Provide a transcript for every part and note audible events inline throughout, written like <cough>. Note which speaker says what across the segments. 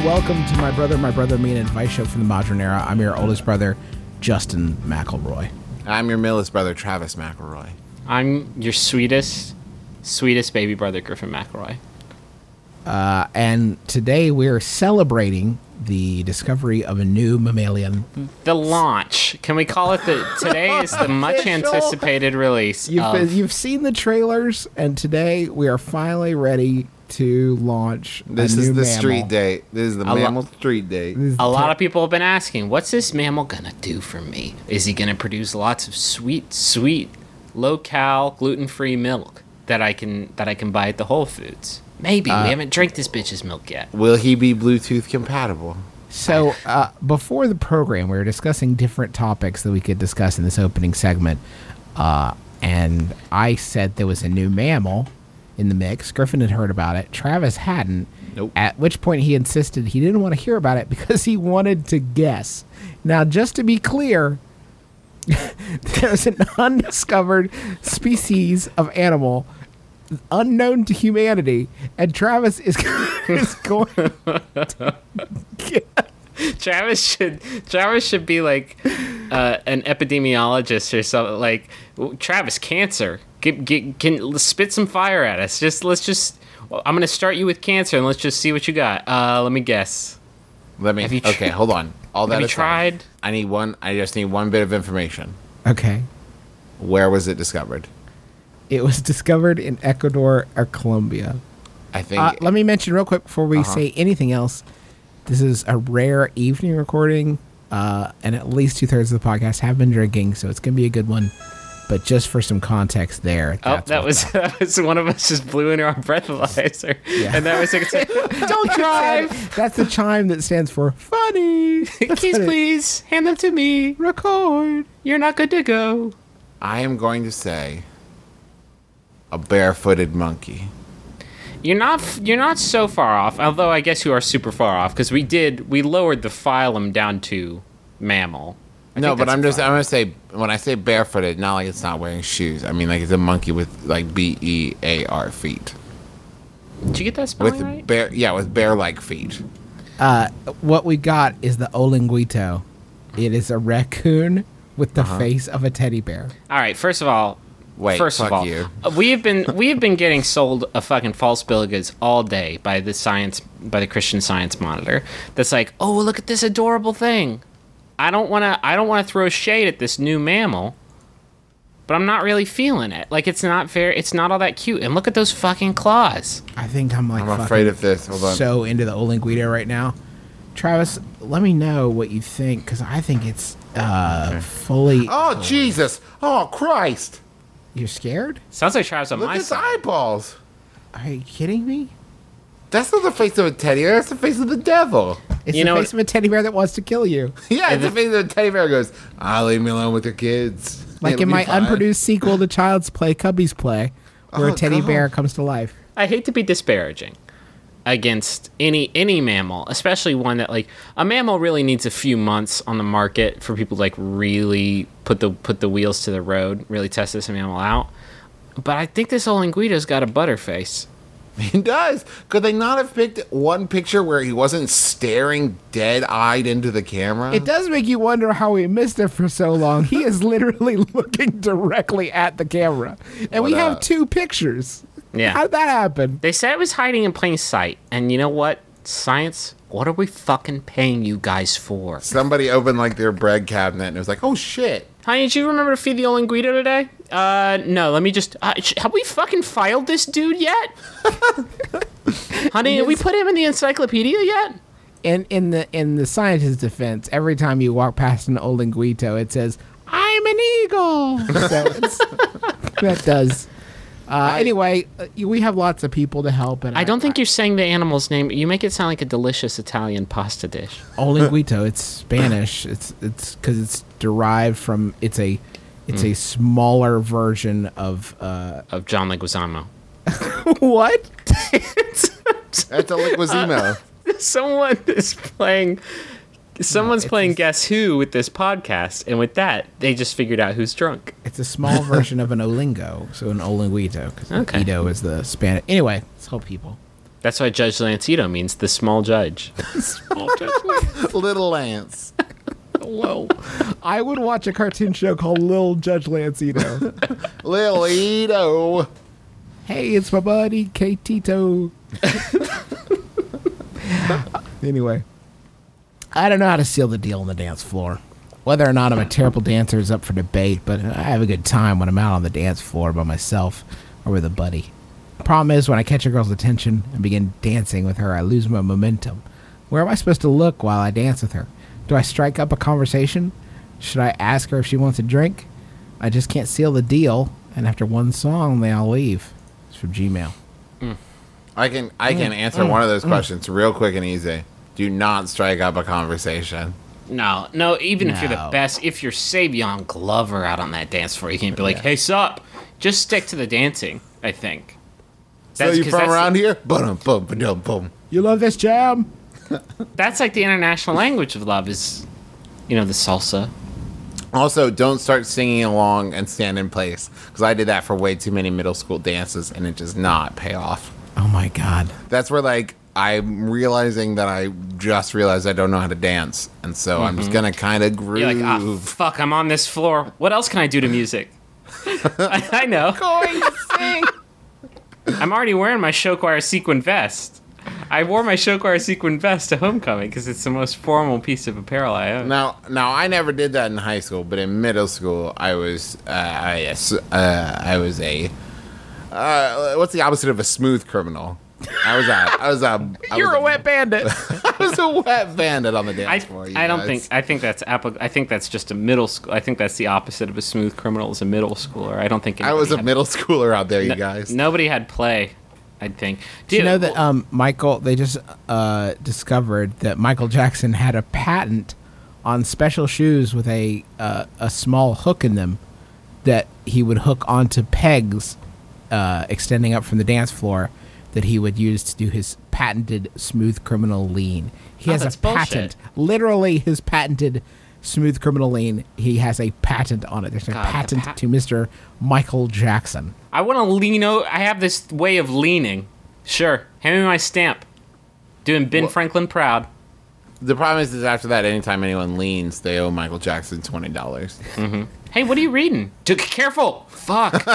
Speaker 1: and welcome to my brother, my brother, me, and advice show from the modern era. I'm your oldest brother, Justin McElroy.
Speaker 2: I'm your millest brother, Travis McElroy.
Speaker 3: I'm your sweetest, sweetest baby brother, Griffin McElroy.
Speaker 1: Uh, and today we're celebrating the discovery of a new mammalian.
Speaker 3: The launch. Can we call it the? Today is the <laughs> much anticipated release.
Speaker 1: You've
Speaker 3: of-
Speaker 1: been, you've seen the trailers, and today we are finally ready to launch.
Speaker 2: This
Speaker 1: a
Speaker 2: is the
Speaker 1: mammal.
Speaker 2: street date. This is the
Speaker 3: lo-
Speaker 2: mammal street date.
Speaker 3: A lot
Speaker 1: te-
Speaker 3: of people have been asking, what's this mammal gonna do for me? Is he gonna produce lots of sweet, sweet, low cal, gluten free milk that I can that I can buy at the Whole Foods? Maybe
Speaker 1: Uh,
Speaker 3: we haven't drank this bitch's milk yet.
Speaker 2: Will he be Bluetooth compatible?
Speaker 1: So, uh, before the program, we were discussing different topics that we could discuss in this opening segment. Uh, and I said there was a new mammal in the mix. Griffin had heard about it. Travis hadn't.
Speaker 2: Nope.
Speaker 1: At which point he insisted he didn't want to hear about it because he wanted to guess. Now, just to be clear, <laughs> there's an undiscovered species of animal unknown to humanity, and Travis is, <laughs> is going to
Speaker 3: Travis should Travis should be like uh, an epidemiologist or something. Like Travis, cancer. Get, get, can spit some fire at us. Just let's just. well, I'm gonna start you with cancer, and let's just see what you got. Uh, let me guess.
Speaker 2: Let me.
Speaker 3: Have you tr-
Speaker 2: okay, hold on. All that
Speaker 3: Have you
Speaker 2: aside,
Speaker 3: tried?
Speaker 2: I need one. I just need one bit of information.
Speaker 1: Okay.
Speaker 2: Where was it discovered?
Speaker 1: It was discovered in Ecuador or Colombia.
Speaker 2: I think.
Speaker 1: Uh, let me mention real quick before we
Speaker 2: Uh-huh.
Speaker 1: say anything else. This is a rare evening recording, uh, and at least two thirds of the podcast have been drinking, so it's gonna be a good one. But just for some context, there.
Speaker 3: Oh, that
Speaker 1: what-
Speaker 3: was <laughs> that was one of us just blew into our breathalyzer, and that was like,
Speaker 1: Don't <laughs> drive. <laughs> That's the chime that stands for funny. That's
Speaker 3: keys,
Speaker 1: what
Speaker 3: please, hand them to me.
Speaker 1: Record.
Speaker 3: You're not good to go.
Speaker 2: I am going to say a barefooted monkey.
Speaker 3: You're not you're not so far off, although I guess you are super far off because we did we lowered the phylum down to mammal. I
Speaker 2: no, but I'm just I'm gonna say when I say barefooted, not like it's not wearing shoes. I mean like it's a monkey with like B E A R feet.
Speaker 3: Did you get that spelling
Speaker 2: With
Speaker 3: right?
Speaker 2: bear, yeah, with bear-like feet.
Speaker 1: Uh, what we got is the Olinguito. It is a raccoon with
Speaker 2: Uh-huh.
Speaker 1: the face of a teddy bear.
Speaker 3: all right. First of all,
Speaker 2: Wait,
Speaker 3: first
Speaker 2: fuck
Speaker 3: of all,
Speaker 2: you.
Speaker 3: uh, we have been we have been getting sold a fucking false bill of goods all day by the science by the Christian Science Monitor. That's like, oh look at this adorable thing. I don't want to I don't want to throw shade at this new mammal. But I'm not really feeling it. Like it's not fair. It's not all that cute. And look at those fucking claws.
Speaker 1: I think I'm like
Speaker 2: I'm afraid of this. Hold on.
Speaker 1: so into the Olinguito right now. Travis, let me know what you think because I think it's uh, fully.
Speaker 2: oh Jesus! Oh Christ!
Speaker 1: You're scared?
Speaker 3: Sounds like Travis on
Speaker 2: Look
Speaker 3: my
Speaker 2: at his
Speaker 3: side.
Speaker 2: eyeballs.
Speaker 1: Are you kidding me?
Speaker 2: That's not the face of a teddy bear. That's the face of the devil.
Speaker 1: It's
Speaker 3: You
Speaker 1: the
Speaker 3: know
Speaker 1: face of a teddy bear that wants to kill you. <laughs>
Speaker 2: Yeah, it's the face of a teddy bear. Goes, ah, leave me alone with your kids.
Speaker 1: Like
Speaker 2: It'll
Speaker 1: in my
Speaker 2: fine."
Speaker 1: unproduced sequel to Child's Play, Cubby's Play, where
Speaker 2: Oh,
Speaker 1: a teddy
Speaker 2: God.
Speaker 1: bear comes to life.
Speaker 3: I hate to be disparaging against any any mammal, especially one that like a mammal really needs a few months on the market for people to like really put the put the wheels to the road, really test this mammal out. But I think this old Olinguito's got a butterface. <laughs>
Speaker 2: He does. Could they not have picked one picture where he wasn't staring dead-eyed into the camera?
Speaker 1: It does make you wonder how he missed it for so long. He is literally <laughs> looking directly at the camera. And we
Speaker 2: What
Speaker 1: have two pictures.
Speaker 3: Yeah.
Speaker 1: How did that happen?
Speaker 3: They said it was hiding in plain sight, and you know what? Science, what are we fucking paying you guys for?
Speaker 2: Somebody opened like their bread cabinet and it was like, oh shit.
Speaker 3: Honey, did you remember to feed the Olinguito today? Uh, no. Let me just. Uh, sh- have we fucking filed this dude yet? <laughs> Honey, have we put him in the encyclopedia yet?
Speaker 1: in in the in the scientist's defense, every time you walk past an Olinguito, it says, "I'm an eagle." <laughs> so that does. Uh, anyway, uh, we have lots of people to help, and
Speaker 3: I don't think you're saying the animal's name. You make it sound like a delicious Italian pasta dish.
Speaker 1: Olinguito. It's Spanish. It's it's because it's derived from. It's a it's a smaller version of uh,
Speaker 3: Of John Leguizamo. <laughs>
Speaker 1: what?
Speaker 2: That's a Liquizimo. <laughs>
Speaker 3: Someone is playing. Someone's
Speaker 1: it's
Speaker 3: playing
Speaker 1: a-
Speaker 3: Guess Who with this podcast, and with that, they just figured out who's drunk.
Speaker 1: It's a small <laughs> version of an Olingo, so an Olinguito. Because
Speaker 3: Okay.
Speaker 1: Ito is the Spanish. Anyway, let's help people.
Speaker 3: That's why Judge Lancito means the small judge. <laughs>
Speaker 2: Little Lance. <laughs>
Speaker 1: Hello. I would watch a cartoon show called Lil Judge Lancito.
Speaker 2: Lil Ito.
Speaker 1: hey, it's my buddy K Tito. anyway, I don't know how to seal the deal on the dance floor. Whether or not I'm a terrible dancer is up for debate, but I have a good time when I'm out on the dance floor by myself or with a buddy. Problem is, when I catch a girl's attention and begin dancing with her, I lose my momentum. Where am I supposed to look while I dance with her? Do I strike up a conversation? Should I ask her if she wants a drink? I just can't seal the deal, and after one song, they all leave. It's from Gmail. Mm.
Speaker 2: I can I
Speaker 1: Mm,
Speaker 2: can answer one of those mm. Mm. questions real quick and easy. Do not strike up a conversation.
Speaker 3: No, no. Even if you're the best, if you're Savion Glover out on that dance floor, you can't be like,
Speaker 1: Yeah.
Speaker 3: "Hey, sup?" Just stick to the dancing. I think.
Speaker 2: So
Speaker 3: That's-
Speaker 2: you
Speaker 3: 'cause
Speaker 2: from
Speaker 3: that's-
Speaker 2: around here? Boom, boom, boom, boom.
Speaker 1: You love this jam?
Speaker 3: That's like the international language of love is, you know, the salsa.
Speaker 2: Also, don't start singing along and stand in place because I did that for way too many middle school dances and it does not pay off.
Speaker 1: Oh my god.
Speaker 2: That's where like I'm realizing that I just realized I don't know how to dance, and so I'm just gonna kind of groove.
Speaker 3: You're like, ah, fuck, I'm on this floor. What else can I do to music? I, <laughs> <laughs> I know.
Speaker 1: Going to sing.
Speaker 3: I'm already wearing my show choir sequin vest. I wore my show choir sequin vest to homecoming because it's the most formal piece of apparel I own.
Speaker 2: Now, now I never did that in high school, but in middle school, I was, uh, I, yes, uh, I was a, uh, what's the opposite of a smooth criminal? I was a, I was a, I
Speaker 1: You're
Speaker 2: was
Speaker 1: a wet bandit. <laughs>
Speaker 2: I was a wet bandit on the dance
Speaker 3: I,
Speaker 2: floor. you
Speaker 3: I don't
Speaker 2: guys.
Speaker 3: think I think that's applic- I think that's just a middle school. I think that's the opposite of a smooth criminal is a middle schooler. I don't think
Speaker 2: I was a
Speaker 3: had-
Speaker 2: middle schooler out there, you
Speaker 3: no-
Speaker 2: guys.
Speaker 3: Nobody had play. I think.
Speaker 1: Do you know that um, Michael? They just uh, discovered that Michael Jackson had a patent on special shoes with a uh, a small hook in them that he would hook onto pegs uh, extending up from the dance floor that he would use to do his patented smooth criminal lean. He
Speaker 3: Oh,
Speaker 1: has
Speaker 3: that's
Speaker 1: a
Speaker 3: bullshit.
Speaker 1: patent, literally his patented smooth criminal lean. He has a patent on it. There's a
Speaker 3: God, the
Speaker 1: patent
Speaker 3: pa-
Speaker 1: to Mr. Michael Jackson.
Speaker 3: I want to lean. O- I have this way of leaning. Sure, hand me my stamp. Doing Ben Franklin proud.
Speaker 2: The problem is, is after that, anytime anyone leans, they owe Michael Jackson twenty dollars. Mm-hmm.
Speaker 3: Hey, what are you reading? T- careful! Fuck!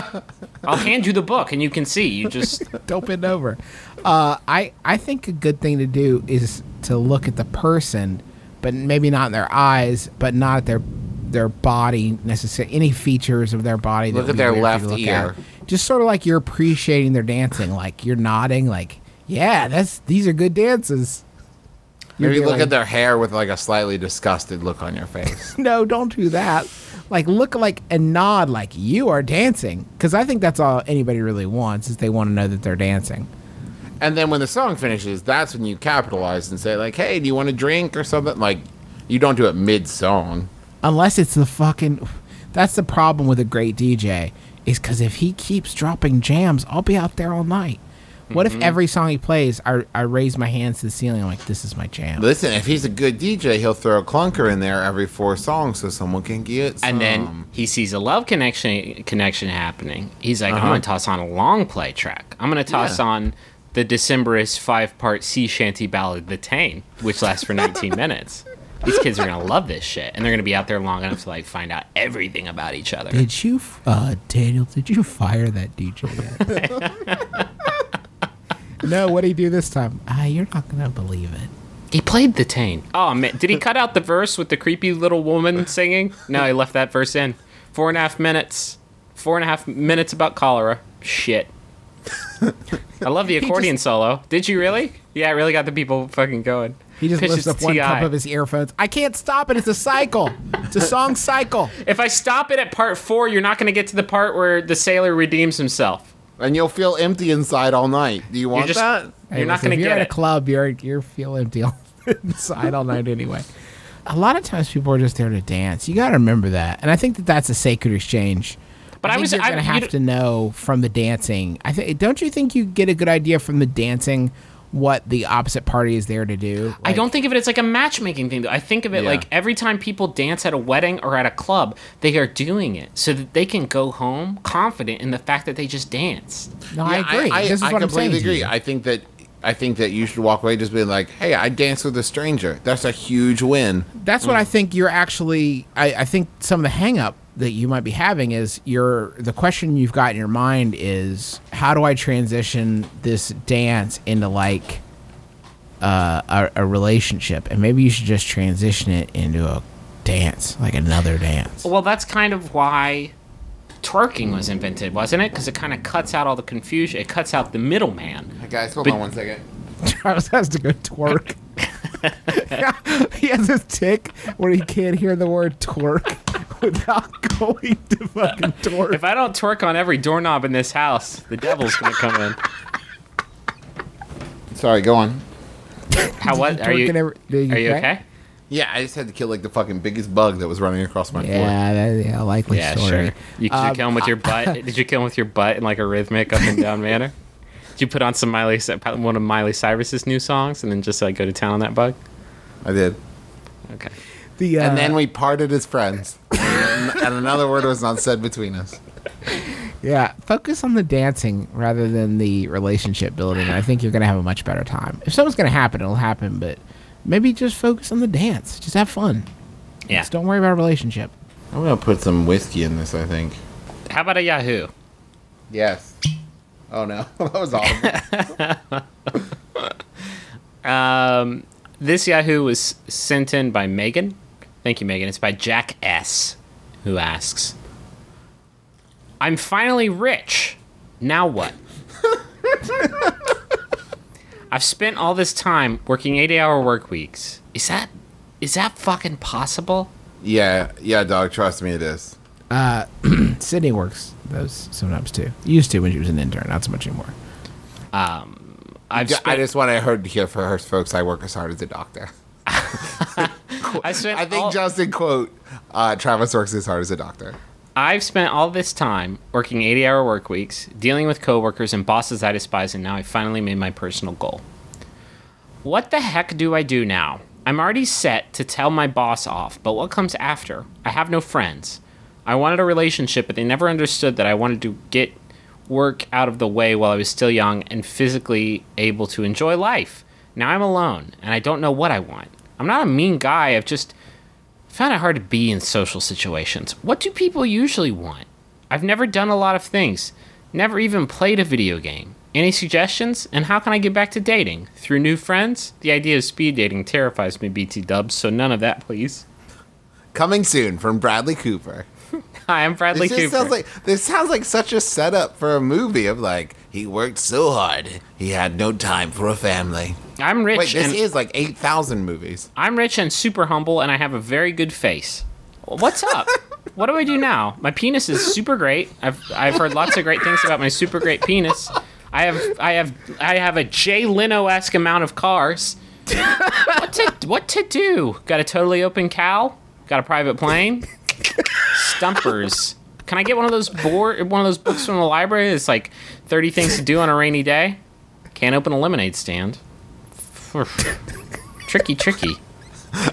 Speaker 3: <laughs> I'll hand you the book, and you can see. You just <laughs>
Speaker 1: don't bend over. Uh, I I think a good thing to do is to look at the person, but maybe not in their eyes, but not at their their body necessarily. Any features of their body. that
Speaker 2: Look at their
Speaker 1: weird for you
Speaker 2: left
Speaker 1: look
Speaker 2: ear.
Speaker 1: at. Just sort of like you're appreciating their dancing, like you're nodding, like yeah, that's these are good dances. You're
Speaker 2: Maybe look
Speaker 1: doing-
Speaker 2: at their hair with like a slightly disgusted look on your face. <laughs>
Speaker 1: no, don't do that. Like look like and nod like you are dancing, because I think that's all anybody really wants is they want to know that they're dancing.
Speaker 2: and then when the song finishes, that's when you capitalize and say like, "Hey, do you want a drink or something?" Like, you don't do it mid song.
Speaker 1: unless it's the fucking that's the problem with a great dj is because if he keeps dropping jams i'll be out there all night what if every song he plays I, I raise my hands to the ceiling i'm like this is my jam
Speaker 2: Listen, if he's a good DJ, he'll throw a clunker in there every four songs so someone can get. Some.
Speaker 3: and then he sees a love connection connection happening. He's like, I'm
Speaker 2: Uh-huh.
Speaker 3: gonna toss on a long play track. I'm gonna toss
Speaker 2: Yeah.
Speaker 3: on the Decemberist five part sea shanty ballad, The Tain, which lasts for 19 <laughs> minutes. These kids are gonna love this shit, and they're gonna be out there long enough to like find out everything about each other.
Speaker 1: did you f- uh daniel did you fire that dj yet <laughs> no what did he do this time ah you're not gonna believe it
Speaker 3: He played the Tain. Oh man, did he cut out the verse with the creepy little woman <laughs> singing? No, he left that verse in. Four and a half minutes. Four and a half minutes about cholera. Shit. I love the <laughs> accordion solo. Did you really? Yeah, it really got the people fucking going.
Speaker 1: He just
Speaker 3: Pitches
Speaker 1: lifts up one cup of his earphones. I can't stop it. It's a cycle. It's a song cycle.
Speaker 3: If I stop it at part four, you're not going to get to the part where the sailor redeems himself.
Speaker 2: And you'll feel empty inside all night. Do you want
Speaker 3: just-
Speaker 2: that?
Speaker 3: You're not going
Speaker 1: if
Speaker 3: to
Speaker 1: you're
Speaker 3: get
Speaker 1: at
Speaker 3: it.
Speaker 1: a club. You're you're feel empty all <laughs> inside all night anyway. A lot of times people are just there to dance. You got to remember that, and I think that that's a sacred exchange.
Speaker 3: But I
Speaker 1: think
Speaker 3: was-
Speaker 1: you're
Speaker 3: I-
Speaker 1: gonna have to know from the dancing. I think. Don't you think you get a good idea from the dancing what the opposite party is there to do?
Speaker 3: I don't think of it as like a matchmaking thing. Though I think of it
Speaker 2: Yeah.
Speaker 3: like every time people dance at a wedding or at a club, they are doing it so that they can go home confident in the fact that they just danced.
Speaker 1: No, I agree.
Speaker 2: I,
Speaker 1: this is
Speaker 2: I
Speaker 1: what I'm saying.
Speaker 2: completely agree. I think that I think that you should walk away just being like, "Hey, I danced with a stranger. That's a huge win."
Speaker 1: That's what mm. I think you're actually. I, I think some of the hang up that you might be having is your the question you've got in your mind is how do I transition this dance into like uh, a, a relationship, and maybe you should just transition it into a dance, like another dance.
Speaker 3: Well, that's kind of why twerking was invented, wasn't it? Because it kind of cuts out all the confusion. It cuts out the middleman.
Speaker 2: Hey guys, hold
Speaker 3: But-
Speaker 2: on one second.
Speaker 1: Travis has to go twerk. <laughs> <laughs> he has this tick where he can't hear the word twerk without <laughs> going to fucking twerk.
Speaker 3: If I don't twerk on every doorknob in this house, the devil's gonna come in.
Speaker 2: Sorry, go on.
Speaker 3: How what? Are you?
Speaker 1: Twerking every-
Speaker 3: Are you okay?
Speaker 2: Yeah, I just had to kill like the fucking biggest bug that was running across my floor.
Speaker 1: Yeah, that, yeah, likely
Speaker 3: Yeah,
Speaker 1: story.
Speaker 3: sure. You, did you
Speaker 1: Um,
Speaker 3: kill him with your butt? <laughs> Did you kill him with your butt in like a rhythmic up and down manner? Did you put on some Miley, one of Miley Cyrus's new songs, and then just like go to town on that bug?
Speaker 2: I did.
Speaker 3: Okay.
Speaker 1: The, uh,
Speaker 2: And then we parted as friends. and and another word was not said between us.
Speaker 1: yeah, focus on the dancing rather than the relationship building. I think you're gonna have a much better time. If something's gonna happen, it'll happen. But maybe just focus on the dance. Just have fun.
Speaker 3: Yeah.
Speaker 1: Just don't worry about a relationship.
Speaker 2: I'm gonna put some whiskey in this. I think.
Speaker 3: How about a Yahoo?
Speaker 2: Yes. Oh no, <laughs> that was awful. <laughs>
Speaker 3: Um, this Yahoo was sent in by Megan. Thank you, Megan. It's by Jack S, who asks, "I'm finally rich. Now what?" <laughs> I've spent all this time working 80-hour work weeks. Is that is that fucking possible?
Speaker 2: yeah, yeah, dog. Trust me, it is.
Speaker 1: Uh, <clears throat> Sydney works those sometimes too. Used to when she was an intern, not so much anymore.
Speaker 3: Um, I've
Speaker 2: Ju-
Speaker 3: spent,
Speaker 2: I just want to heard here for her folks. I work as hard as a doctor. <laughs>
Speaker 3: I spent
Speaker 2: I think
Speaker 3: all-
Speaker 2: Justin quote uh, Travis works as hard as a doctor.
Speaker 3: I've spent all this time working 80 hour work weeks, dealing with coworkers and bosses I despise, and now I finally made my personal goal. What the heck do I do now? I'm already set to tell my boss off, but what comes after? I have no friends. I wanted a relationship, but they never understood that I wanted to get work out of the way while I was still young and physically able to enjoy life. Now I'm alone, and I don't know what I want. I'm not a mean guy, I've just found it hard to be in social situations. What do people usually want? I've never done a lot of things, never even played a video game. Any suggestions? And how can I get back to dating? Through new friends? The idea of speed dating terrifies me, BT dubs, so none of that, please.
Speaker 2: Coming soon from Bradley Cooper.
Speaker 3: Hi, <laughs> I'm Bradley
Speaker 2: This
Speaker 3: Cooper.
Speaker 2: sounds like this sounds like such a setup for a movie of like he worked so hard he had no time for a family.
Speaker 3: I'm rich
Speaker 2: Wait, this is like eight thousand movies.
Speaker 3: I'm rich and super humble, and I have a very good face. What's up? <laughs> what do I do now? My penis is super great. I've I've heard lots of great things about my super great penis. I have I have I have a Jay Leno esque amount of cars. <laughs> what to what to do? Got a totally open cow? Got a private plane? Stumpers. Can I get one of those board one of those books from the library? It's like thirty things to do on a rainy day. Can't open a lemonade stand. tricky, tricky.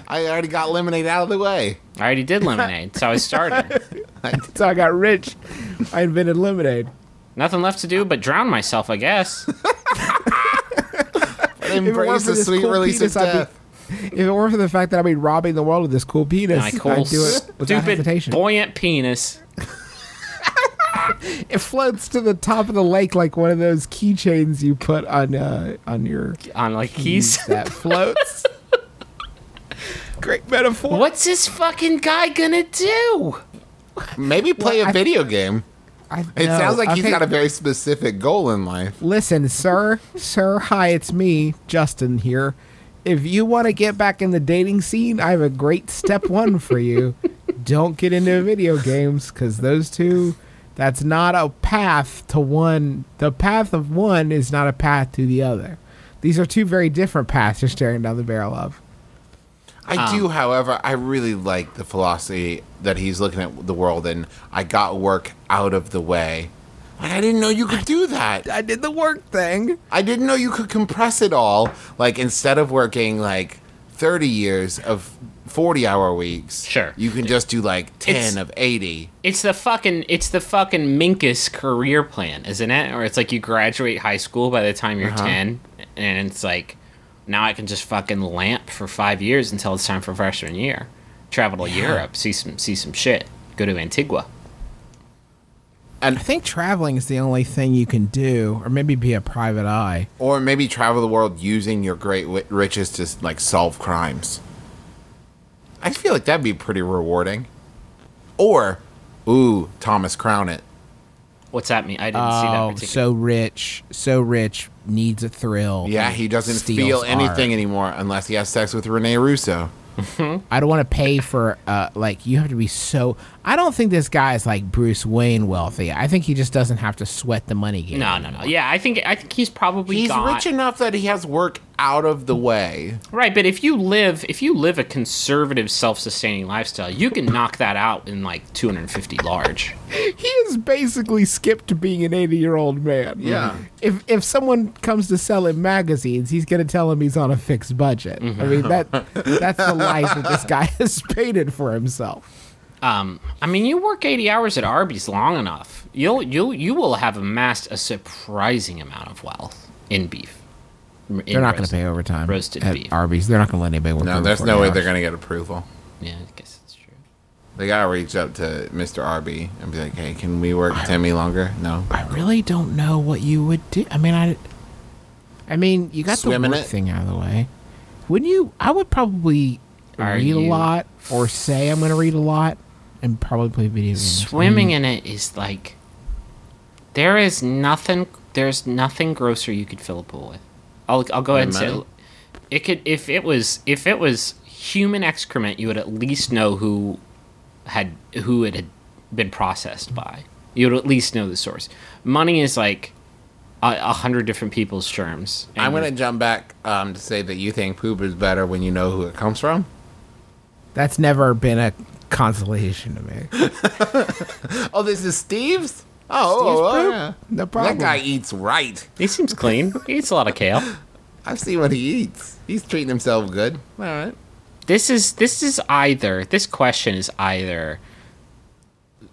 Speaker 2: I already got lemonade out of the way.
Speaker 3: I already did lemonade, so I started. <laughs>
Speaker 1: So I got rich. I invented lemonade.
Speaker 3: Nothing left to do but drown myself, I guess. <laughs>
Speaker 2: Embrace the sweet
Speaker 1: cool
Speaker 2: release
Speaker 1: penis,
Speaker 2: of
Speaker 1: I'd be-
Speaker 2: death. <laughs>
Speaker 1: If it weren't for the fact that I'd be robbing the world of this cool penis,
Speaker 3: My cool,
Speaker 1: I'd do it without
Speaker 3: stupid,
Speaker 1: hesitation.
Speaker 3: buoyant penis. <laughs>
Speaker 1: It floats to the top of the lake like one of those keychains you put on uh, on your
Speaker 3: On like keys. <laughs>
Speaker 1: that floats. Great metaphor.
Speaker 3: What's this fucking guy gonna do?
Speaker 2: Maybe play
Speaker 1: Well,
Speaker 2: a
Speaker 1: I-
Speaker 2: video game.
Speaker 1: I,
Speaker 2: It
Speaker 1: no,
Speaker 2: sounds like he's
Speaker 1: okay,
Speaker 2: got a very specific goal in life.
Speaker 1: Listen, sir, sir. Hi, it's me, Justin here. If you want to get back in the dating scene, I have a great step one for you. <laughs> Don't get into video games because those two, that's not a path to one. The path of one is not a path to the other. These are two very different paths you're staring down the barrel of.
Speaker 2: I do, um, however, I really like the philosophy that he's looking at the world and I got work out of the way. Like, I didn't know you could do that.
Speaker 1: I did the work thing.
Speaker 2: I didn't know you could compress it all. Like instead of working like 30 years of 40 hour weeks,
Speaker 3: Sure.
Speaker 2: you can just do like 10
Speaker 3: It's-
Speaker 2: of 80.
Speaker 3: It's the fucking it's the fucking Minkus career plan, isn't it? Or it's like you graduate high school by the time you're
Speaker 2: Uh-huh.
Speaker 3: ten, and it's like now I can just fucking lamp for five years until it's time for freshman year. Travel to Europe, see some see some shit, go to Antigua.
Speaker 1: I think traveling is the only thing you can do, or maybe be a private eye.
Speaker 2: Or maybe travel the world using your great riches to like solve crimes. I feel like that'd be pretty rewarding. Or, ooh, Thomas Crown it.
Speaker 3: What's that mean? I didn't see that.
Speaker 1: Oh,
Speaker 3: Particular.
Speaker 1: so rich, so rich, needs a thrill.
Speaker 2: Yeah, he doesn't feel anything
Speaker 1: art.
Speaker 2: anymore unless he has sex with Rene Russo.
Speaker 1: I don't want to pay for uh like you have to be so I don't think this guy is like Bruce Wayne wealthy. I think he just doesn't have to sweat the money game.
Speaker 3: no, no, no. Yeah, I think I think he's probably
Speaker 2: He's
Speaker 3: got,
Speaker 2: rich enough that he has work out of the way.
Speaker 3: Right, but if you live if you live a conservative, self-sustaining lifestyle, you can knock that out in like 250 large.
Speaker 1: He has basically skipped being an 80-year-old man.
Speaker 2: Yeah.
Speaker 1: If if someone comes to sell him magazines, he's going to tell him he's on a fixed budget. I mean that <laughs> that's the life that this guy <laughs> has painted for himself.
Speaker 3: Um, I mean, you work 80 hours at Arby's long enough, you'll you'll you will have amassed a surprising amount of wealth in beef. In
Speaker 1: They're not going to pay overtime
Speaker 3: roasted
Speaker 1: at
Speaker 3: beef.
Speaker 1: Arby's. They're not going to let anybody work
Speaker 2: No, there's
Speaker 1: 40
Speaker 2: no way
Speaker 1: hours.
Speaker 2: they're going to get approval.
Speaker 3: Yeah, I guess that's true.
Speaker 2: They got to reach up to Mr. Arby and be like, hey, can we work Timmy longer? No.
Speaker 1: I really don't know what you would do. I mean, I, I mean, you got
Speaker 2: Swim
Speaker 1: the
Speaker 2: in
Speaker 1: work
Speaker 2: it?
Speaker 1: thing out of the way. Wouldn't you? I would probably
Speaker 3: Are
Speaker 1: read a lot or say I'm going to read a lot and probably play video games.
Speaker 3: Swimming in it is like there is nothing. There's nothing grosser you could fill a pool with. I'll I'll go ahead and say it. it could if it was if it was human excrement, you would at least know who had who it had been processed by. You would at least know the source. Money is like a, a hundred different people's germs. and
Speaker 2: I'm going to jump back um, to say that you think poop is better when you know who it comes from.
Speaker 1: That's never been a consolation to me. <laughs>
Speaker 2: Oh, this is Steve's? Oh,
Speaker 1: Steve's
Speaker 2: oh, yeah.
Speaker 1: No problem.
Speaker 2: That guy eats right.
Speaker 3: He seems clean. he eats a lot of kale. <laughs>
Speaker 2: I've seen what he eats. He's treating himself good. All right.
Speaker 3: this is this is either this question is either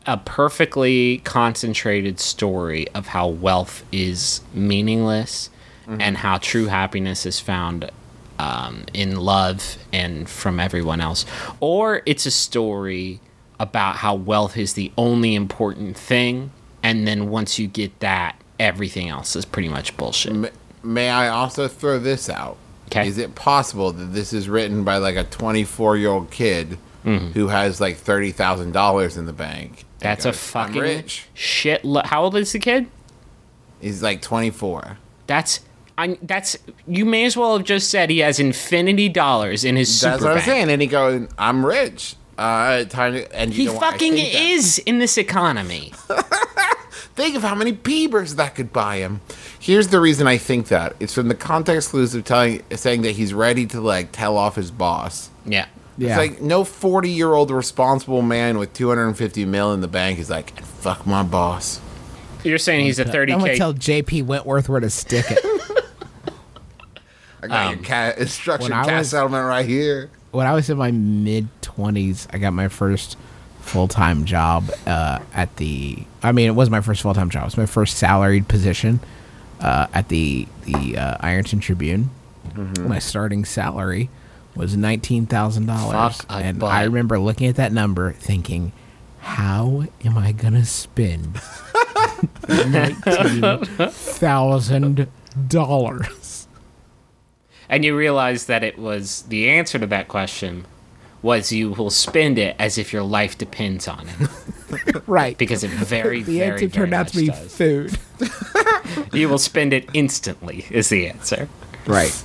Speaker 3: a perfectly concentrated story of how wealth is meaningless and how true happiness is found um, in love and from everyone else or it's a story about how wealth is the only important thing and then once you get that everything else is pretty much bullshit
Speaker 2: M- may I also throw this out?
Speaker 3: 'Kay.
Speaker 2: Is it possible that this is written by like a 24 year old kid who has like $30,000 in the bank?
Speaker 3: that's a
Speaker 2: goes, "I'm
Speaker 3: fucking
Speaker 2: rich.
Speaker 3: shit lo- how old is the kid
Speaker 2: He's like 24.
Speaker 3: That's I, that's you may as well have just said he has infinity dollars in his super
Speaker 2: That's what I'm
Speaker 3: bank.
Speaker 2: saying. And he goes, I'm rich. Uh, time to, and
Speaker 3: He fucking
Speaker 2: is that-
Speaker 3: is in this economy. <laughs>
Speaker 2: Think of how many Biebers that could buy him. Here's the reason I think that. It's from the context clues of telling, saying that he's ready to like tell off his boss.
Speaker 3: yeah.
Speaker 1: Yeah.
Speaker 2: It's like no 40 year old responsible man with 250 mil in the bank is like, fuck my boss.
Speaker 3: You're saying he's a
Speaker 1: I'm going to tell JP Wentworth where to stick it. <laughs>
Speaker 2: I got
Speaker 3: Um,
Speaker 2: your cat instruction
Speaker 1: when
Speaker 2: cat
Speaker 1: was-
Speaker 2: settlement right here.
Speaker 1: when I was in my mid 20s, I got my first full time job uh, at the. I mean, it was my first full time job. It was my first salaried position uh, at the the uh, Ironton Tribune. My starting salary was nineteen thousand dollars, and. I remember looking at that number, thinking, "How am I gonna spend nineteen thousand dollars?" <laughs>
Speaker 3: and you realize that it was the answer to that question was you will spend it as if your life depends on it <laughs>
Speaker 1: Right.
Speaker 3: because it very
Speaker 1: the
Speaker 3: very
Speaker 1: answer
Speaker 3: very
Speaker 1: turned out
Speaker 3: much
Speaker 1: to be
Speaker 3: does.
Speaker 1: food. <laughs>
Speaker 3: You will spend it instantly is the answer.
Speaker 1: Right.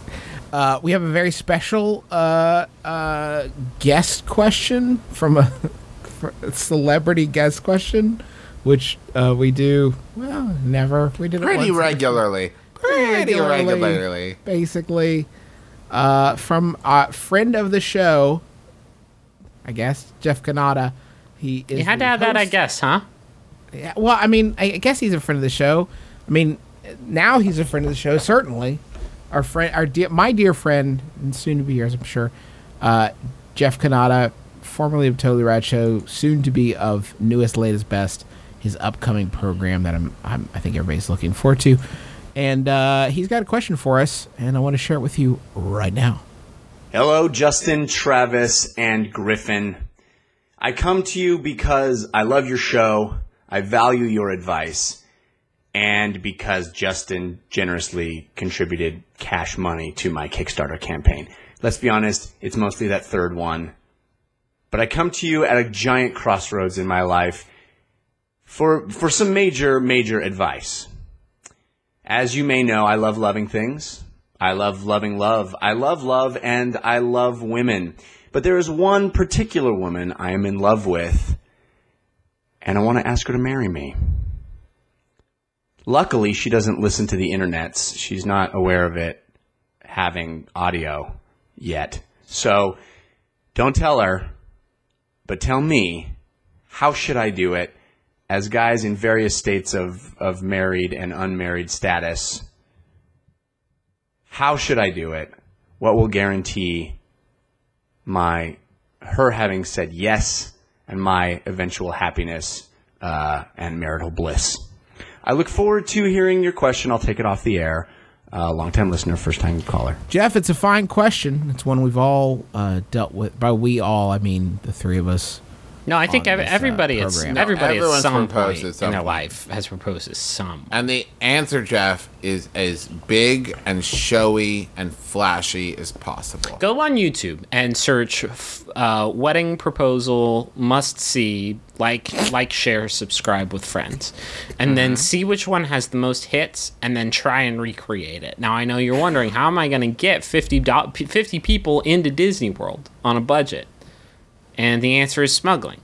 Speaker 1: Uh, we have a very special uh, uh, guest question from a, <laughs> a celebrity guest question, which uh, we do well never. We did it
Speaker 2: Pretty
Speaker 1: once.
Speaker 2: regularly. Pretty regularly.
Speaker 1: basically. Uh, from a friend of the show, I guess Jeff Cannata. He is
Speaker 3: You had to have that, I guess, huh?
Speaker 1: Yeah, well, I mean, I I guess he's a friend of the show. I mean, now he's a friend of the show. Certainly, our friend, our dear, my dear friend, and soon to be yours, I'm sure, uh, Jeff Cannata, formerly of Totally Rad Show, soon to be of newest, latest, best, his upcoming program that I'm, I'm I think everybody's looking forward to, and uh, he's got a question for us, and I want to share it with you right now.
Speaker 4: Hello, Justin, Travis, and Griffin. I come to you because I love your show, I value your advice, and because Justin generously contributed cash money to my Kickstarter campaign. Let's be honest, it's mostly that third one. But I come to you at a giant crossroads in my life for, for some major, major advice. As you may know, I love loving things. I love loving love. I love love and I love women. But there is one particular woman I am in love with, and I want to ask her to marry me. Luckily, she doesn't listen to the internets. She's not aware of it having audio yet. So don't tell her, but tell me, how should I do it as guys in various states of, of married and unmarried status? How should I do it? What will guarantee my her having said yes and my eventual happiness uh, and marital bliss? I look forward to hearing your question. I'll take it off the air. Uh, long-time listener, first-time caller.
Speaker 1: Jeff, it's a fine question. It's one we've all uh, dealt with. By we all, I mean the three of us.
Speaker 3: No, I think ev-
Speaker 1: this, uh,
Speaker 3: everybody, at,
Speaker 1: program.
Speaker 3: everybody at some
Speaker 2: proposed
Speaker 3: point
Speaker 2: at some
Speaker 3: in their
Speaker 2: point.
Speaker 3: life has proposed to some.
Speaker 2: And the answer, Jeff, is as big and showy and flashy as possible.
Speaker 3: Go on YouTube and search uh, "wedding proposal must see." Like, like, share, subscribe with friends, and then see which one has the most hits, and then try and recreate it. Now, I know you're wondering how am I going to get 50, do- 50 people into Disney World on a budget, and the answer is smuggling.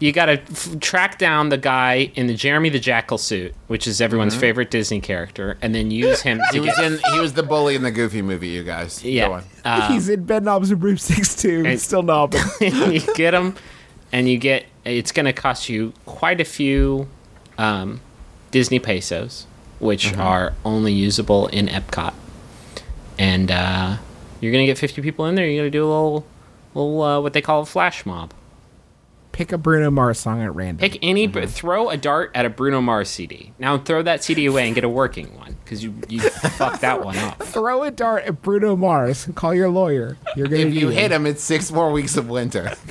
Speaker 3: You got to f- track down the guy in the Jeremy the Jackal suit, which is everyone's favorite Disney character, and then use him to
Speaker 2: He was
Speaker 3: get.
Speaker 2: in. He was the bully in the Goofy movie. You guys. Go
Speaker 3: yeah,
Speaker 2: on.
Speaker 3: uh,
Speaker 1: He's in Bed Knobs and Broomsticks too.
Speaker 3: and-
Speaker 1: Still knobbing. <laughs>
Speaker 3: you get him, and you get it's going to cost you quite a few um, Disney pesos, which are only usable in Epcot, and uh, you're going to get 50 people in there. You're going to do a little, little uh, what they call a flash mob.
Speaker 1: Pick a Bruno Mars song at random.
Speaker 3: Pick any, throw a dart at a Bruno Mars CD. Now throw that CD away and get a working one because you you <laughs> fucked that one up.
Speaker 1: Throw a dart at Bruno Mars. Call your lawyer. You're gonna
Speaker 2: If you
Speaker 1: need
Speaker 2: hit him, it's six more weeks of winter. <laughs>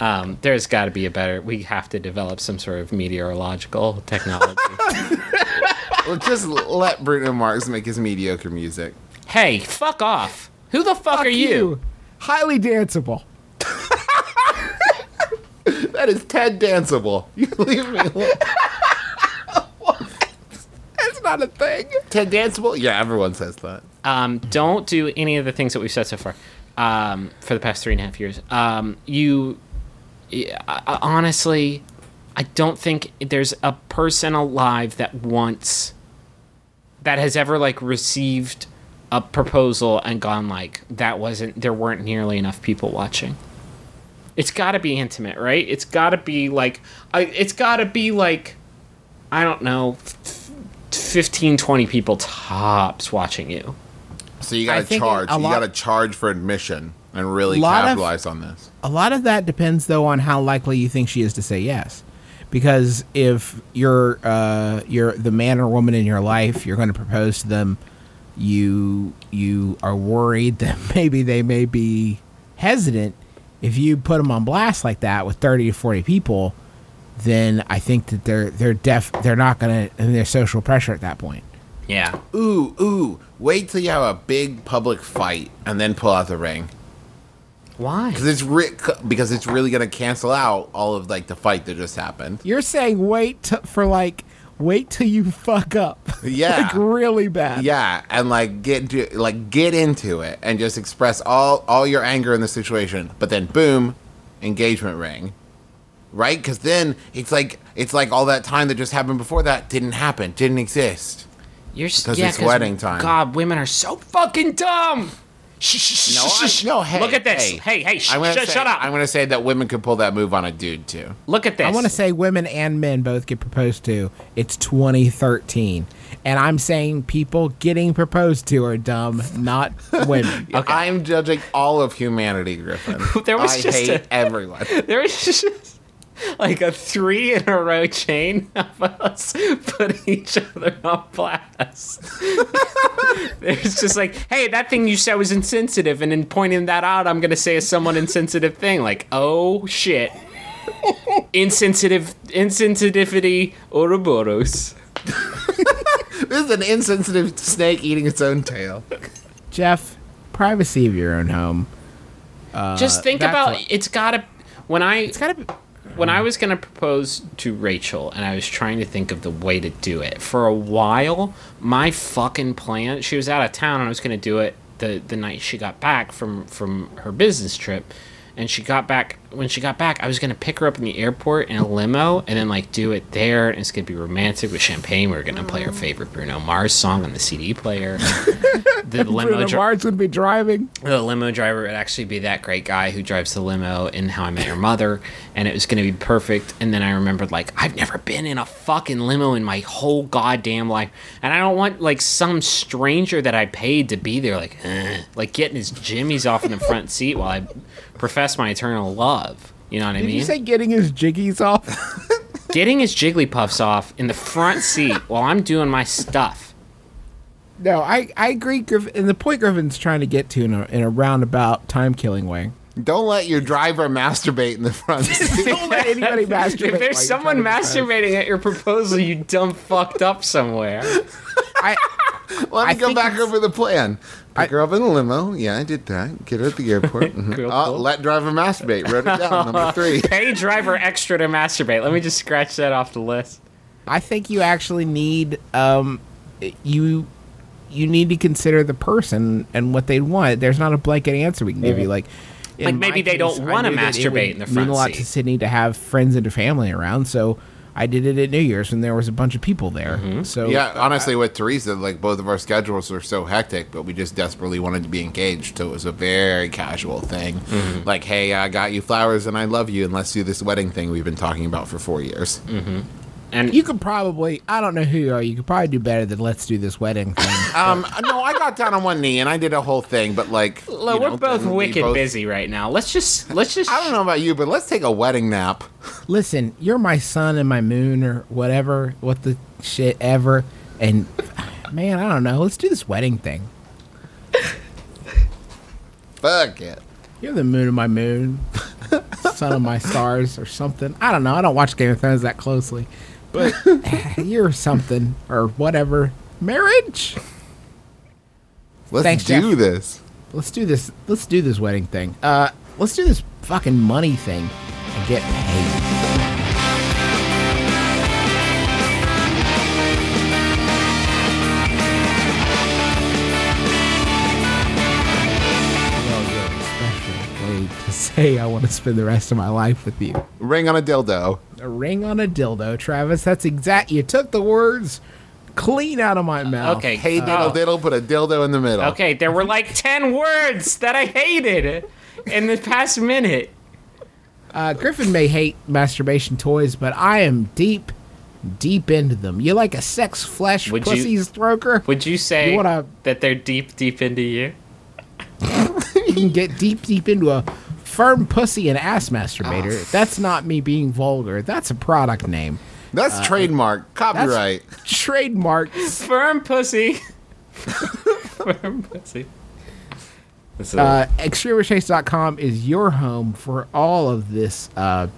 Speaker 3: Um, there's got to be a better. We have to develop some sort of meteorological technology. <laughs>
Speaker 2: well, just let Bruno Mars make his mediocre music.
Speaker 3: Hey, fuck off. Who the fuck,
Speaker 1: Fuck
Speaker 3: are you?
Speaker 1: Highly danceable. <laughs>
Speaker 2: That is Ted Danceable. You <laughs> leave me alone.
Speaker 1: That's not a thing.
Speaker 2: Ted Danceable? Yeah, everyone says that.
Speaker 3: Um, don't do any of the things that we've said so far um, for the past three and a half years. Um, you, yeah, I- I- honestly, I don't think there's a person alive that wants that has ever like received a proposal and gone like that wasn't there weren't nearly enough people watching. It's got to be intimate, right? It's got to be like I, it's got to be like I don't know f- 15 20 people tops watching you.
Speaker 2: So you got to charge.
Speaker 1: a
Speaker 2: You got to charge for admission and really
Speaker 1: Lot of-
Speaker 2: capitalize on this.
Speaker 1: A lot of that depends, though, on how likely you think she is to say yes. Because if you're uh, you're the man or woman in your life, you're going to propose to them. You you are worried that <laughs> maybe they may be hesitant. If you put them on blast like that with thirty to forty people, then I think that they're they're deaf. They're not going to. And there's social pressure at that point.
Speaker 3: Yeah.
Speaker 2: Ooh, ooh. Wait till you have a big public fight and then pull out the ring.
Speaker 3: Why?
Speaker 2: Because it's re- because it's really gonna cancel out all of like the fight that just happened.
Speaker 1: You're saying wait t- for like wait till you fuck up. <laughs>
Speaker 2: Yeah.
Speaker 1: like really bad.
Speaker 2: Yeah, and like get into like get into it and just express all all your anger in the situation. But then boom, engagement ring. Right? Cuz then it's like it's like all that time that just happened before that didn't happen, didn't exist.
Speaker 3: You're s-
Speaker 2: 'Cause
Speaker 3: yeah,
Speaker 2: it's wedding time.
Speaker 3: God, women are so fucking dumb. Shh, shh, shh,
Speaker 2: No,
Speaker 3: shh,
Speaker 2: I,
Speaker 3: shh.
Speaker 2: no, hey.
Speaker 3: Look at this.
Speaker 2: Hey,
Speaker 3: Hey, hey, sh-
Speaker 2: I'm gonna
Speaker 3: sh-
Speaker 2: say,
Speaker 3: shut up.
Speaker 2: I'm going to say that women could pull that move on a dude too.
Speaker 3: Look at this.
Speaker 1: I want to say women and men both get proposed to. It's 2013. And I'm saying people getting proposed to are dumb, not women. <laughs>
Speaker 3: Okay.
Speaker 2: I'm judging all of humanity, Griffin. <laughs>
Speaker 3: There was
Speaker 2: I
Speaker 3: just
Speaker 2: hate
Speaker 3: a-
Speaker 2: everyone. <laughs>
Speaker 3: there was just <laughs> like a three in a row chain of us putting each other on blast. <laughs> It's just like, hey, that thing you said was insensitive, and in pointing that out, I'm gonna say a somewhat insensitive thing, like, oh shit, insensitive, insensitivity, Ouroboros. <laughs>
Speaker 2: This is an insensitive snake eating its own tail.
Speaker 1: Jeff, privacy of your own home.
Speaker 3: Just uh,
Speaker 1: think
Speaker 3: about
Speaker 1: what-
Speaker 3: it's gotta. When I
Speaker 1: It's got to be.
Speaker 3: When I was going to propose to Rachel and I was trying to think of the way to do it, for a while, my fucking plan, she was out of town and I was going to do it the, the night she got back from, from her business trip. And she got back, when she got back, I was going to pick her up in the airport in a limo and then like do it there. And it's going to be romantic with champagne. We are going to play our mm. favorite Bruno Mars song on the CD player. <laughs> <laughs> the limo
Speaker 1: Bruno
Speaker 3: dri-
Speaker 1: Mars would be driving.
Speaker 3: the limo driver would actually be that great guy who drives the limo in How I Met Your Mother, and it was going to be perfect. And then I remembered, like, I've never been in a fucking limo in my whole goddamn life, and I don't want like some stranger that I paid to be there, like, eh, like getting his jimmies off in the front <laughs> seat while I profess my eternal love. You know what I mean?
Speaker 1: Did you say getting his jiggies off?
Speaker 3: getting his Jigglypuffs off in the front seat while I'm doing my stuff.
Speaker 1: No, I, I agree. Griffin, and the point Griffin's trying to get to in a, in a roundabout time killing way.
Speaker 2: Don't let your driver masturbate in the front <laughs> seat.
Speaker 1: Don't let anybody <laughs> masturbate.
Speaker 3: If there's someone
Speaker 1: trying to propose.
Speaker 3: masturbating at your proposal, you dumb fucked up somewhere.
Speaker 1: I,
Speaker 2: Let me
Speaker 1: I
Speaker 2: go back over the plan. Pick
Speaker 1: I-
Speaker 2: her up in the limo. Yeah, I did that. Get her at the airport. <laughs> Mhm.
Speaker 3: Cool,
Speaker 2: Uh,
Speaker 3: cool.
Speaker 2: let driver masturbate. Wrote it down. Number three.
Speaker 3: Pay driver extra to masturbate. Let me just scratch that off the list.
Speaker 1: I think you actually need um, you you need to consider the person and what they want. There's not a blanket answer we can give you. Like,
Speaker 3: Like, maybe they don't wanna
Speaker 1: knew it
Speaker 3: masturbate
Speaker 1: would
Speaker 3: in the front
Speaker 1: mean
Speaker 3: front
Speaker 1: a lot to. Sydney to have friends and family around. So I did it at New Year's when there was a bunch of people there.
Speaker 3: Mm-hmm.
Speaker 1: So
Speaker 2: Yeah, honestly, with Teresa, like both of our schedules were so hectic, but we just desperately wanted to be engaged. So it was a very casual thing.
Speaker 3: Mm-hmm.
Speaker 2: Like, hey, I got you flowers and I love you, and let's do this wedding thing we've been talking about for four years.
Speaker 3: And
Speaker 1: you could probably I don't know who you are. You could probably do better than let's do this wedding thing. <laughs>
Speaker 2: Um, no, I got down on one knee and I did a whole thing, but like,
Speaker 3: Look,
Speaker 2: you
Speaker 3: we're
Speaker 2: know,
Speaker 3: both
Speaker 2: then we
Speaker 3: wicked
Speaker 2: both-
Speaker 3: busy right now. Let's just let's just
Speaker 2: I don't know about you, but let's take a wedding nap.
Speaker 1: Listen, you're my sun and my moon or whatever, what the shit ever. And man, I don't know. Let's do this wedding thing. <laughs>
Speaker 2: Fuck it.
Speaker 1: You're the moon of my moon, <laughs> sun of my stars, or something. I don't know. I don't watch Game of Thrones that closely, but <laughs> you're something or whatever. Marriage.
Speaker 2: Let's
Speaker 1: Thanks,
Speaker 2: do
Speaker 1: Jeff.
Speaker 2: this.
Speaker 1: Let's do this. Let's do this wedding thing. Uh, let's do this fucking money thing and get paid. Well, you're a special to say I want to spend the rest of my life with you.
Speaker 2: Ring on a dildo.
Speaker 1: A ring on a dildo, Travis. That's exact. You took the words clean out of my mouth.
Speaker 3: Okay.
Speaker 2: Hey,
Speaker 3: oh.
Speaker 2: diddle diddle, put a dildo in the middle.
Speaker 3: Okay, there were like <laughs> 10 words that I hated in the past minute.
Speaker 1: Uh, Griffin may hate masturbation toys, but I am deep, deep into them. You like a sex flesh
Speaker 3: Would you-
Speaker 1: stroker?
Speaker 3: Would you say
Speaker 1: You wanna-
Speaker 3: that they're deep, deep into you? <laughs>
Speaker 1: you can get deep, deep into a firm pussy and ass masturbator. That's not me being vulgar. That's a product name.
Speaker 2: That's trademark.
Speaker 1: Uh, That's
Speaker 2: Copyright.
Speaker 1: trademarked.
Speaker 3: Firm pussy. <laughs> Firm pussy. This is-
Speaker 1: Uh, ExtremeChase.com is your home for all of this uh,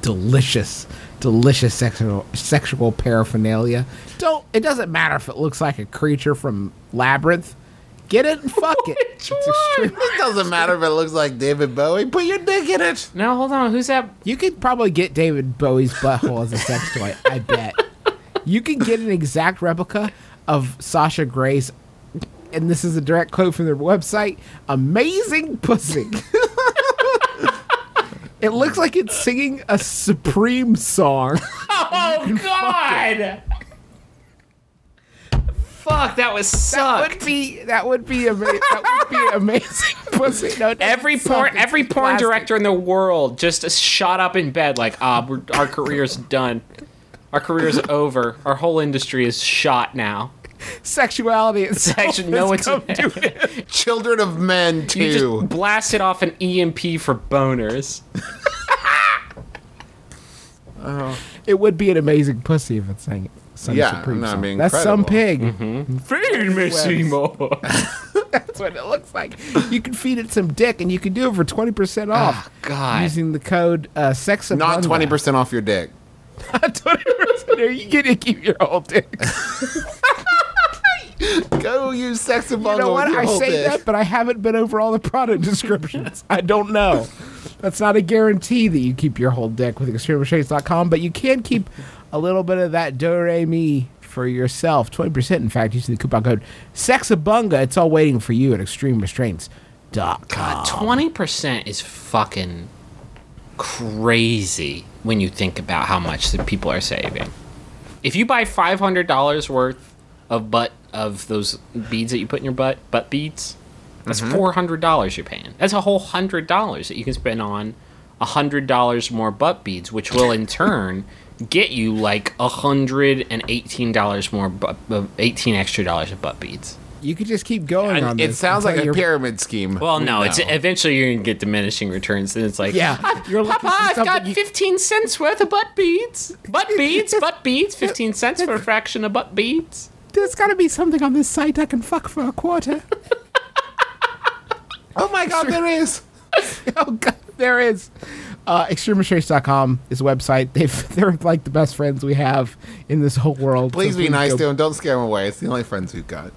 Speaker 1: delicious, delicious sexual sexual paraphernalia. Don't. It doesn't matter if it looks like a creature from Labyrinth. Get it and fuck it.
Speaker 3: Which
Speaker 1: It's
Speaker 3: one?
Speaker 1: extreme-
Speaker 2: It doesn't matter if it looks like David Bowie. Put your dick in it.
Speaker 3: Now hold on. Who's that?
Speaker 1: You could probably get David Bowie's butthole as a sex toy. I bet. You can get an exact replica of Sasha Grey's, and this is a direct quote from their website amazing pussy. <laughs> it looks like it's singing a Supreme song.
Speaker 3: Oh <laughs> God! Fuck, that was
Speaker 1: That
Speaker 3: sucked.
Speaker 1: would be that would be ama- that would be amazing <laughs> pussy. No,
Speaker 3: Every porn, every porn
Speaker 1: plastic.
Speaker 3: director in the world just shot up in bed like, ah, we're, our career's done. Our career's over. Our whole industry is shot now.
Speaker 1: sexuality itself <laughs>
Speaker 3: Actually, no one's
Speaker 1: come to <laughs>
Speaker 2: Children of Men
Speaker 3: You
Speaker 2: too.
Speaker 3: just blasted off an EMP for boners.
Speaker 1: It would be an amazing pussy if it sang some
Speaker 2: Yeah,
Speaker 1: Supreme
Speaker 2: no, I mean,
Speaker 1: That's some
Speaker 2: incredible.
Speaker 1: pig.
Speaker 3: Feed me, Seymour. <laughs>
Speaker 1: That's what it looks like. You can feed it some dick, and you can do it for twenty percent off
Speaker 3: Oh, God.
Speaker 1: using the code uh, sex.
Speaker 2: Not twenty percent off your dick. <laughs>
Speaker 1: Twenty percent. Are you get to keep your whole dick? <laughs>
Speaker 2: Go use sex and
Speaker 1: You know what? I say
Speaker 2: dick.
Speaker 1: that, but I haven't been over all the product descriptions. I don't know. That's not a guarantee that you keep your whole dick with extremerestraints.com, but you can keep a little bit of that do re mi for yourself. 20% in fact using the coupon code SEXABUNGA. It's all waiting for you at extremerestraints.com.
Speaker 3: God, twenty percent is fucking crazy when you think about how much that people are saving. If you buy five hundred dollars worth of butt of those beads that you put in your butt, butt beads, that's mm-hmm. four hundred dollars you're paying. That's a whole hundred dollars that you can spend on hundred dollars more butt beads, which will in turn get you like hundred and eighteen dollars more, bu- uh, eighteen extra dollars of butt beads.
Speaker 1: You could just keep going on
Speaker 2: And
Speaker 1: this.
Speaker 2: it sounds like a pyramid scheme.
Speaker 3: Well, no, it's eventually you're gonna get diminishing returns, and it's like,
Speaker 1: Yeah, you're
Speaker 3: Papa, I've got
Speaker 1: you-
Speaker 3: 15 cents worth of butt beads. Butt <laughs> beads, butt beads, 15 cents for a fraction of butt beads.
Speaker 1: There's got to be something on this site I can fuck for a quarter. <laughs>
Speaker 2: Oh my god, there is. <laughs>
Speaker 1: oh god, there is. Uh, ExtremeRestraints.com is a website. <laughs> They've they're like the best friends we have in this whole world.
Speaker 2: Please
Speaker 1: So
Speaker 2: be nice
Speaker 1: go-
Speaker 2: to him. Don't scare them away. It's the only friends we've got.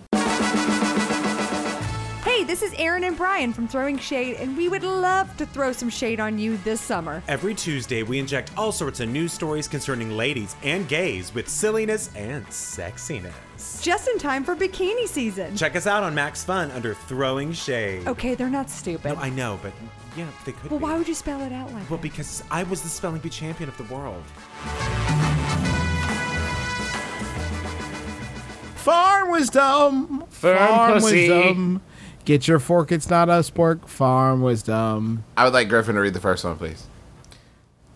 Speaker 5: Hey, this is Erin and Bryan from Throwing Shade, and we would love to throw some shade on you this summer.
Speaker 6: Every Tuesday, we inject all sorts of news stories concerning ladies and gays with silliness and sexiness.
Speaker 5: Just in time for bikini season.
Speaker 6: Check us out on Max Fun under Throwing Shade.
Speaker 5: Okay, they're not stupid.
Speaker 6: No, I know, but yeah, they could
Speaker 5: well,
Speaker 6: be.
Speaker 5: why would you spell it out like
Speaker 6: Well,
Speaker 5: that?
Speaker 6: because I was the spelling bee champion of the world.
Speaker 1: Farm wisdom.
Speaker 3: Firm
Speaker 1: farm
Speaker 3: pussy.
Speaker 1: wisdom. Get your fork. It's not a spork. Farm wisdom.
Speaker 2: I would like Griffin to read the first one, please.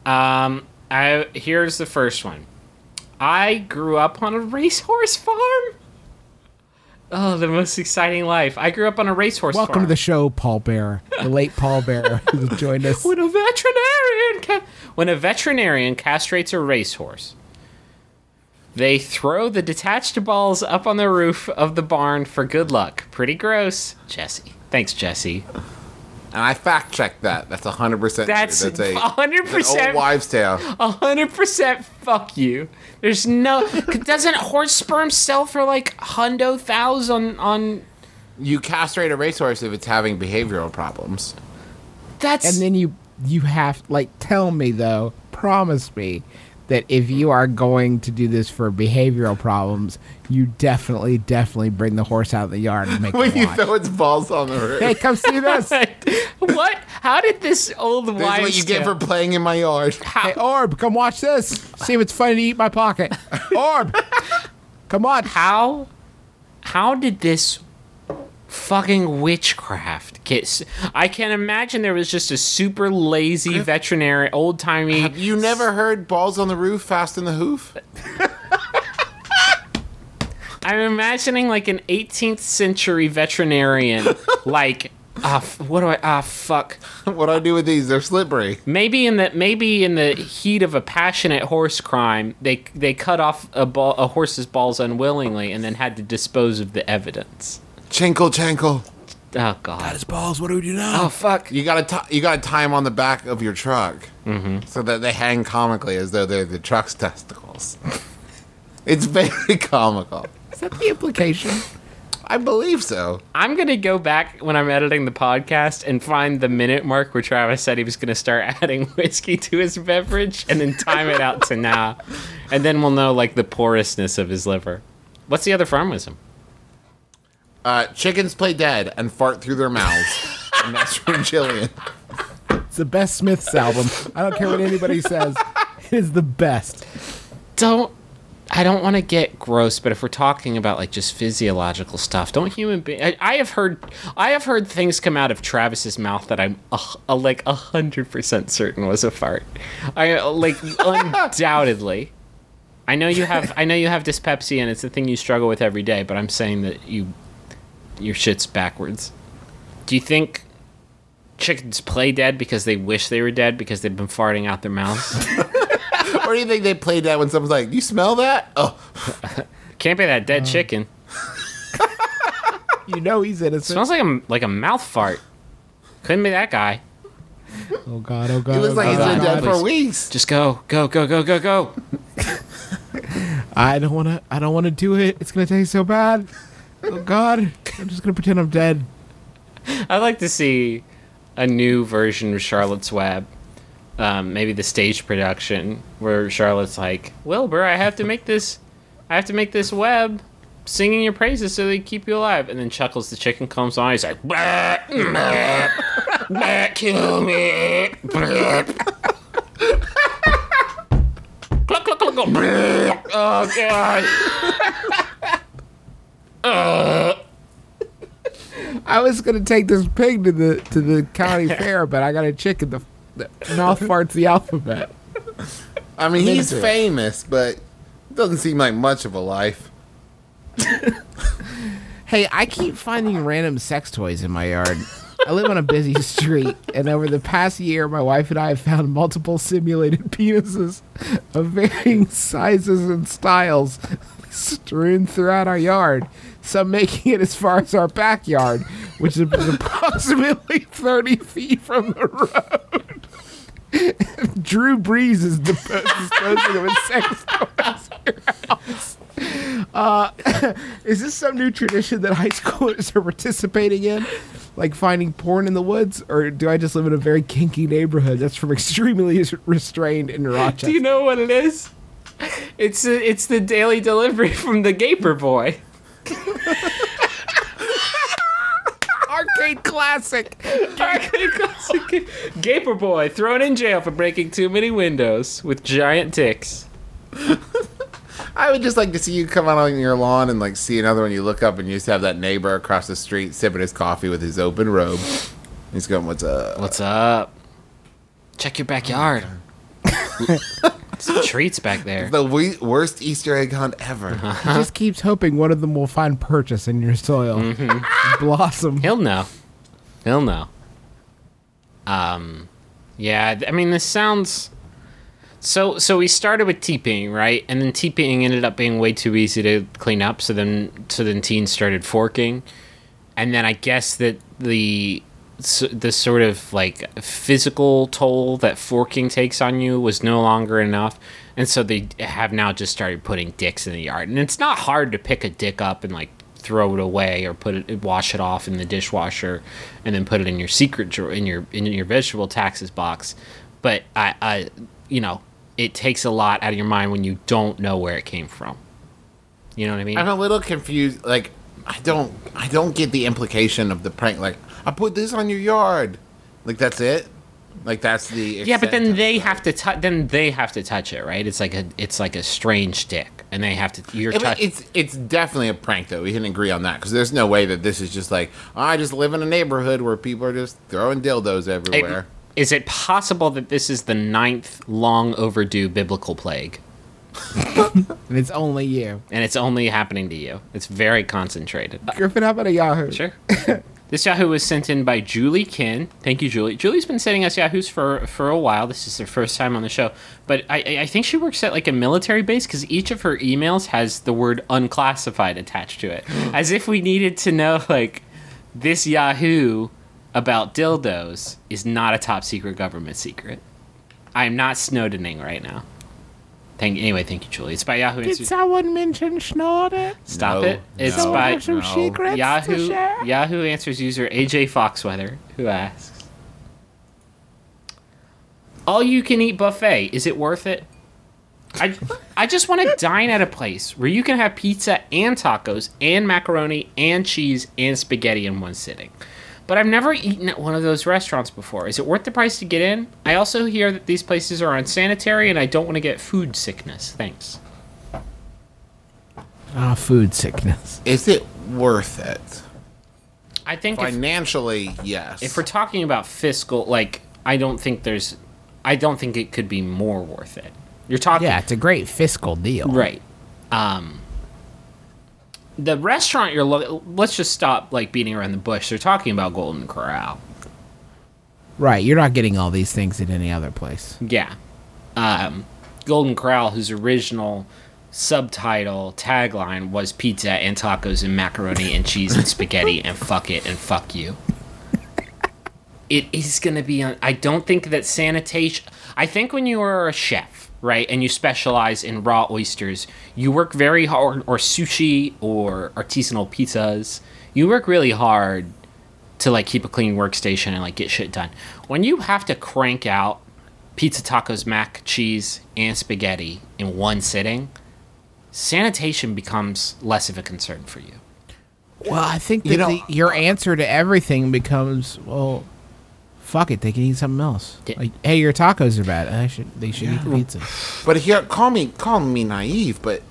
Speaker 3: Um, I here's the first one. I grew up on a racehorse farm. Oh, the most exciting life! I grew up on a racehorse
Speaker 1: Welcome
Speaker 3: farm.
Speaker 1: to the show, Paul Bear, the late Paul Bear, <laughs> who joined us.
Speaker 3: when a veterinarian ca- when a veterinarian castrates a racehorse they throw the detached balls up on the roof of the barn for good luck pretty gross jesse thanks jesse
Speaker 2: And I fact checked that. That's hundred percent.
Speaker 3: That's
Speaker 2: That's a
Speaker 3: 100%
Speaker 2: an old wives' tale.
Speaker 3: 100% fuck you there's no <laughs> doesn't horse sperm sell for like hundo thous on on
Speaker 2: You castrate a racehorse if it's having behavioral problems.
Speaker 3: that's
Speaker 1: and then you you have like tell me though, promise me that if you are going to do this for behavioral problems, you definitely definitely bring the horse out of the yard and make
Speaker 2: When you
Speaker 1: watch.
Speaker 2: throw its balls on the <laughs> roof.
Speaker 1: Hey, come see <laughs> this.
Speaker 3: what how did this old
Speaker 2: This is what you get
Speaker 3: tale-
Speaker 2: for playing in my yard.
Speaker 1: Hey, Orb, come watch this. See if it's funny to eat my pocket. <laughs> Orb, come on.
Speaker 3: how how did this fucking witchcraft i can imagine there was just a super lazy veterinarian old timey
Speaker 2: Have you never heard balls on the roof, fast in the hoof? <laughs>
Speaker 3: i'm imagining like an 18th century veterinarian <laughs> like ah f- what do i ah fuck
Speaker 2: what do I do with these? They're slippery.
Speaker 3: maybe in the maybe in the heat of a passionate horse crime they they cut off a, ball, a horse's balls unwillingly and then had to dispose of the evidence
Speaker 2: Chinkle, chankle.
Speaker 3: oh god That is
Speaker 1: balls. What do we do now?
Speaker 3: oh fuck
Speaker 2: You gotta t- you gotta tie them on the back of your truck, mm-hmm. so that they hang comically as though they're the truck's testicles. <laughs> it's very comical.
Speaker 1: Is that the implication?
Speaker 2: I believe so.
Speaker 3: I'm gonna go back when I'm editing the podcast and find the minute mark where Travis said he was gonna start <laughs> adding whiskey to his beverage, and then time it out to now, and then we'll know like the porousness of his liver. What's the other farm wisdom?
Speaker 2: Uh, chickens play dead and fart through their mouths. <laughs> and that's from Jillian.
Speaker 1: It's the best Smiths album. I don't care what anybody says. It is the best.
Speaker 3: Don't. I don't want to get gross, but if we're talking about like just physiological stuff, don't human beings? I, I have heard, I have heard things come out of Travis's mouth that I'm a, a, like a hundred percent certain was a fart. I uh, like <laughs> undoubtedly. I know you have, I know you have dyspepsia, and it's the thing you struggle with every day. But I'm saying that you, your shit's backwards. Do you think chickens play dead because they wish they were dead because they've been farting out their mouths? <laughs>
Speaker 2: or do you think they play dead when someone's like, "You smell that?" Oh, <laughs>
Speaker 3: Can't be that dead oh. chicken. <laughs>
Speaker 1: You know he's innocent.
Speaker 3: Smells like a like a mouth fart. Couldn't be that guy.
Speaker 1: oh god, oh god.
Speaker 2: he looks
Speaker 1: oh
Speaker 2: like he's been
Speaker 1: oh
Speaker 2: dead
Speaker 1: God.
Speaker 2: for weeks.
Speaker 3: Just go, go, go, go, go, go.
Speaker 1: I don't want to. I don't want to do it. It's gonna taste so bad. Oh god. I'm just gonna pretend I'm dead.
Speaker 3: I'd like to see a new version of Charlotte's Web. Um, maybe the stage production where Charlotte's like, Wilbur, I have to make this, I have to make this web, singing your praises so they keep you alive. And then Chuckles the chicken comes on. He's like, "Bah, bah, bah, kill me. Bah." <laughs> Cluck. Oh god. <laughs> <laughs>
Speaker 1: I was gonna take this pig to the to the county <laughs> fair, but I got a chicken. The, the mouth farts the alphabet.
Speaker 2: I mean, he's famous, but doesn't seem like much of a life. <laughs>
Speaker 1: Hey, I keep finding random sex toys in my yard. I live on a busy street, and over the past year, my wife and I have found multiple simulated penises of varying sizes and styles strewn throughout our yard. Some making it as far as our backyard, which is approximately <laughs> 30 feet from the road. <laughs> Drew Brees is disp- disposing of toys your house. Uh, <laughs> is this some new tradition that high schoolers are participating in? Like finding porn in the woods? Or do I just live in a very kinky neighborhood that's from extremely restrained in Rochester?
Speaker 3: Do you know what it is? It's uh, it's the daily delivery from the Gaper Boy. <laughs>
Speaker 1: Arcade classic!
Speaker 3: Arcade classic. Gaper Boy thrown in jail for breaking too many windows with giant ticks. <laughs>
Speaker 2: I would just like to see you come out on your lawn and like see another one. You look up and you just have that neighbor across the street sipping his coffee with his open robe. He's going, "What's up?"
Speaker 3: What's up? Check your backyard. <laughs> <laughs> Some treats back there.
Speaker 2: The we- worst Easter egg hunt ever.
Speaker 1: He just keeps hoping one of them will find purchase in your soil. <laughs> Blossom.
Speaker 3: He'll know. He'll know. Um, yeah. th- I mean, this sounds. So so we started with TPing, right? And then TPing ended up being way too easy to clean up. So then so then teens started forking, and then I guess that the the sort of like physical toll that forking takes on you was no longer enough, and so they have now just started putting dicks in the yard. And it's not hard to pick a dick up and like throw it away or put it wash it off in the dishwasher and then put it in your secret drawer in your in your vegetable taxes box but i i you know it takes a lot out of your mind when you don't know where it came from you know what i mean
Speaker 2: I'm a little confused. Like, I don't, I don't get the implication of the prank. Like, I put this on your yard. Like, that's it. Like, that's the.
Speaker 3: yeah but then they
Speaker 2: it.
Speaker 3: have to touch then they have to touch it right it's like a it's like a strange dick and they have to you're
Speaker 2: I mean,
Speaker 3: touching
Speaker 2: it's it's definitely a prank though. We can agree on that because there's no way that this is just like oh, I just live in a neighborhood where people are just throwing dildos everywhere.
Speaker 3: is it possible that this is the ninth long overdue biblical plague <laughs>
Speaker 1: And it's only you.
Speaker 3: and it's only happening to you it's very concentrated
Speaker 1: Griffin, how about a Yahoo?
Speaker 3: Sure. <laughs> this Yahoo was sent in by Julie Kin. Thank you, Julie. Julie's been sending us Yahoos for for a while. This is her first time on the show, but I I- I think she works at like a military base because each of her emails has the word unclassified attached to it, hmm. as if we needed to know like this Yahoo about dildos is not a top secret government secret. I'm not Snowdening right now. Thank anyway. Thank you, Julie. It's by Yahoo
Speaker 1: Did
Speaker 3: Answers.
Speaker 1: someone mention Snorter?
Speaker 3: Stop
Speaker 2: No,
Speaker 3: it. It's
Speaker 2: no,
Speaker 3: by
Speaker 1: some
Speaker 2: no.
Speaker 1: secrets to
Speaker 3: Yahoo
Speaker 1: share?
Speaker 3: Yahoo Answers user AJ Foxweather who asks, "All you can eat buffet is it worth it?" I I just want to <laughs> dine at a place where you can have pizza and tacos and macaroni and cheese and spaghetti in one sitting. But I've never eaten at one of those restaurants before. Is it worth the price to get in? I also hear that these places are unsanitary and I don't want to get food sickness. Thanks.
Speaker 1: Ah, food sickness.
Speaker 2: Is it worth it?
Speaker 3: I think if,
Speaker 2: Financially, yes.
Speaker 3: if we're talking about fiscal, like I don't think there's, I don't think it could be more worth it. You're talking,
Speaker 1: Yeah, it's a great fiscal deal.
Speaker 3: right? Um, the restaurant you're looking. Let's just stop like beating around the bush. They're talking about Golden Corral.
Speaker 1: Right, you're not getting all these things at any other place.
Speaker 3: Yeah, um, Golden Corral, whose original subtitle tagline was pizza and tacos and macaroni and cheese and spaghetti <laughs> and fuck it and fuck you. It is going to be on. I don't think that sanitation. I think when you are a chef, right, and you specialize in raw oysters, you work very hard, or sushi or artisanal pizzas. You work really hard to like keep a clean workstation and like get shit done. When you have to crank out pizza, tacos, mac, cheese, and spaghetti in one sitting, sanitation becomes less of a concern for you.
Speaker 1: Well, I think that
Speaker 2: You know-
Speaker 1: the, your uh, answer to everything becomes, well, fuck it, they can eat something else.
Speaker 3: Yeah.
Speaker 1: Like, hey, your tacos are bad. I should, they should eat the pizza.
Speaker 2: But here, call me call me naive, but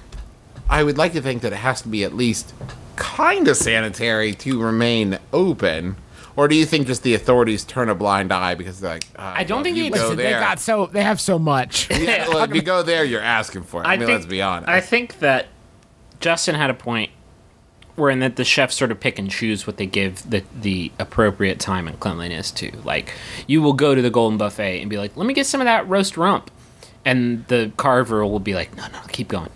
Speaker 2: I would like to think that it has to be at least kind of sanitary to remain open. Or do you think just the authorities turn a blind eye because they're like, uh,
Speaker 3: I don't
Speaker 2: well,
Speaker 3: think
Speaker 2: you
Speaker 3: it's-
Speaker 2: go
Speaker 1: Listen, they got so they have so much. <laughs>
Speaker 2: yeah, well, if you go there, you're asking for it. I, mean, let's be honest.
Speaker 3: I think that Justin had a point wherein that the chefs sort of pick and choose what they give the the appropriate time and cleanliness to. Like you will go to the Golden Buffet and be like, "Let me get some of that roast rump," and the carver will be like, "No, no, keep going."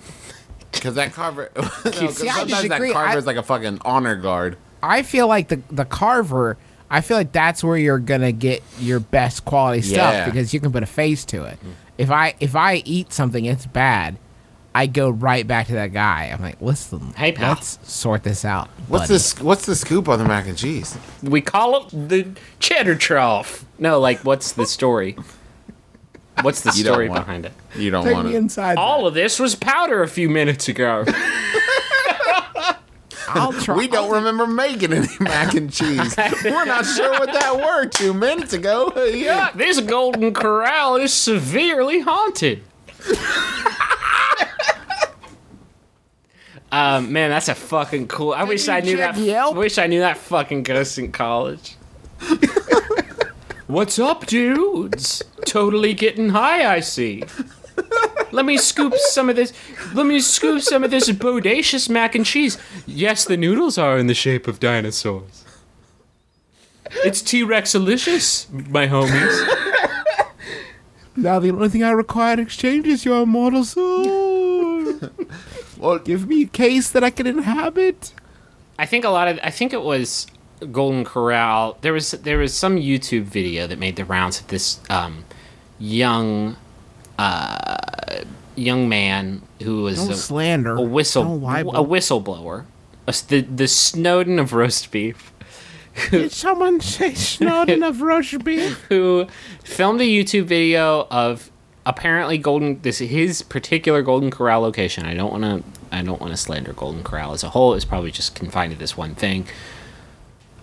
Speaker 2: Because that carver, <laughs> no, 'cause
Speaker 1: See,
Speaker 2: sometimes that
Speaker 1: disagree.
Speaker 2: carver is like a fucking honor guard.
Speaker 1: I feel like the the carver. I feel like that's where you're gonna get your best quality stuff
Speaker 2: Yeah.
Speaker 1: because you can put a face to it. If I if I eat something it's bad, I go right back to that guy. I'm like, listen,
Speaker 3: Hey, pal.
Speaker 1: let's sort this out.
Speaker 2: What's
Speaker 1: buddy."
Speaker 2: this? What's the scoop on the mac and cheese?
Speaker 3: We call it the cheddar trough. No, like what's the story? What's the
Speaker 2: You
Speaker 3: story
Speaker 2: want-
Speaker 3: behind it?
Speaker 2: You don't
Speaker 1: Take
Speaker 2: want
Speaker 1: me
Speaker 2: to.
Speaker 1: inside.
Speaker 3: All of this was powder a few minutes ago. <laughs>
Speaker 1: I'll try.
Speaker 2: We don't remember making any <laughs> mac and cheese. <laughs> We're not sure what that were two minutes ago. Yeah.
Speaker 3: this golden corral is severely haunted. Um, man, that's a fucking cool. I wish I knew that.
Speaker 1: Yelp?
Speaker 3: Wish I knew that fucking ghost in college. <laughs> What's up, dudes? Totally getting high, I see. Let me scoop some of this. Let me scoop some of this bodacious mac and cheese. Yes, the noodles are in the shape of dinosaurs. It's T Rex delicious, my homies.
Speaker 1: Now the only thing I require in exchange is your immortal soul. <laughs>
Speaker 2: Well,
Speaker 1: Give me a case that I can inhabit.
Speaker 3: I think a lot of I think it was Golden Corral. There was there was some YouTube video that made the rounds of this um, young uh, young man who was
Speaker 1: Don't
Speaker 3: a,
Speaker 1: slander.
Speaker 3: a whistle a whistleblower, a the the Snowden of roast beef.
Speaker 1: Did <laughs> someone say Snowden of roast beef?
Speaker 3: who filmed a YouTube video of apparently Golden this his particular Golden Corral location. I don't want to I don't want to slander Golden Corral as a whole. It's probably just confined to this one thing.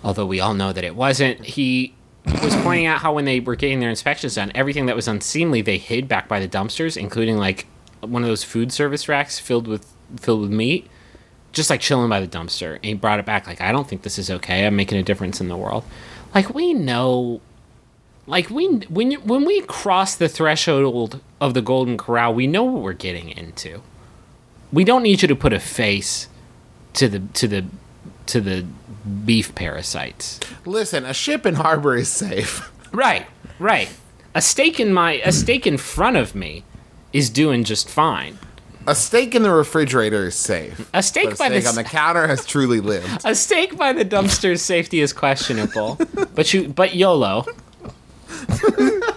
Speaker 3: Although we all know that it wasn't. He was pointing out how when they were getting their inspections done, everything that was unseemly they hid back by the dumpsters, including like one of those food service racks filled with filled with meat just like chilling by the dumpster and he brought it back like i don't think this is okay i'm making a difference in the world like we know like we when you, when we cross the threshold of the golden corral we know what we're getting into we don't need you to put a face to the to the to the beef parasites
Speaker 2: listen, a ship in harbor is safe. <laughs>
Speaker 3: right right a steak in my a steak in front of me is doing just fine
Speaker 2: A steak in the refrigerator is safe.
Speaker 3: a steak
Speaker 2: a
Speaker 3: by the
Speaker 2: steak on the counter has truly lived. <laughs>
Speaker 3: A steak by the dumpster's safety is questionable, but you but YOLO. <laughs>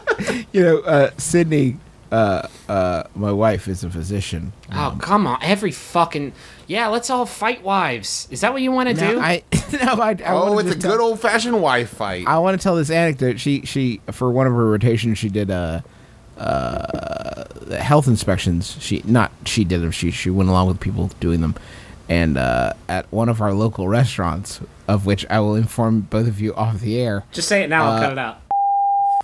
Speaker 1: You know, uh, Sydnee uh, uh, my wife is a physician.
Speaker 3: Oh come on! Every fucking yeah. Let's all fight wives. Is that what you want to do?
Speaker 1: No, I <laughs> no, I, I
Speaker 2: Oh, it's a
Speaker 1: tell-
Speaker 2: good old fashioned wife fight.
Speaker 1: I want to tell this anecdote. She she for one of her rotations she did uh uh health inspections. She not she did them. She she went along with people doing them, and uh, at one of our local restaurants, of which I will inform both of you off the air.
Speaker 3: Just say it now. I'll
Speaker 1: Uh,
Speaker 3: cut it out.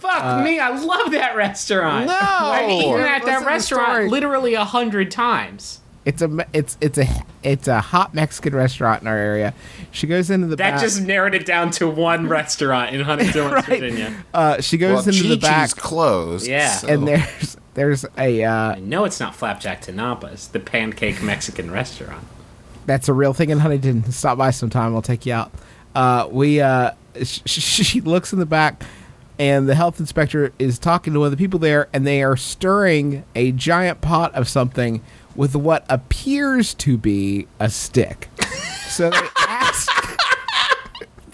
Speaker 3: Fuck me! I love that restaurant.
Speaker 1: No! <laughs>
Speaker 3: I've eaten at that restaurant literally a hundred times.
Speaker 1: It's a it's it's a it's a hot Mexican restaurant in our area. She goes into the
Speaker 3: That
Speaker 1: back.
Speaker 3: just narrowed it down to one <laughs> restaurant in Huntington, <laughs>
Speaker 1: Right.
Speaker 3: Virginia.
Speaker 1: uh, she goes
Speaker 2: well,
Speaker 1: into the back,
Speaker 2: Chi-Chi's closed.
Speaker 3: Yeah.
Speaker 2: so-
Speaker 1: and there's there's a uh,
Speaker 3: I know it's not Flapjack Tanapas, the pancake Mexican restaurant.
Speaker 1: That's a real thing in Huntington. Stop by sometime. I'll take you out. Uh, we uh, sh- sh- she looks in the back, and the health inspector is talking to one of the people there, and they are stirring a giant pot of something with what appears to be a stick. so they <laughs> ask,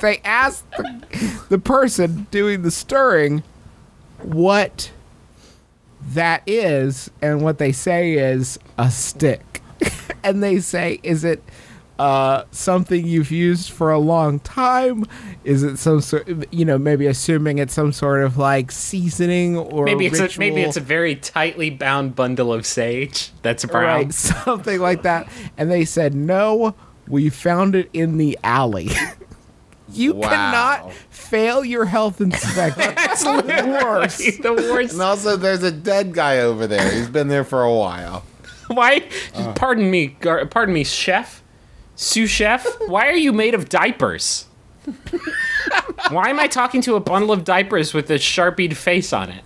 Speaker 1: they ask the, the person doing the stirring what that is, and what they say is a stick. <laughs> and they say, "Is it uh, something you've used for a long time? Is it some sort, you know, maybe assuming it's some sort of like seasoning or
Speaker 3: Maybe it's a,
Speaker 1: ritual,
Speaker 3: maybe it's a very tightly bound bundle of sage that's <laughs> brown.
Speaker 1: right, something like that?" And they said, "No, we found it in the alley." <laughs> you
Speaker 2: Wow.
Speaker 1: cannot fail your health inspection. <laughs> That's the worst.
Speaker 3: the worst.
Speaker 2: And also, there's a dead guy over there. He's been there for a while.
Speaker 3: Why? pardon me, gar- pardon me, chef, sous chef. Why are you made of diapers? Why am I talking to a bundle of diapers with a sharpied face on it?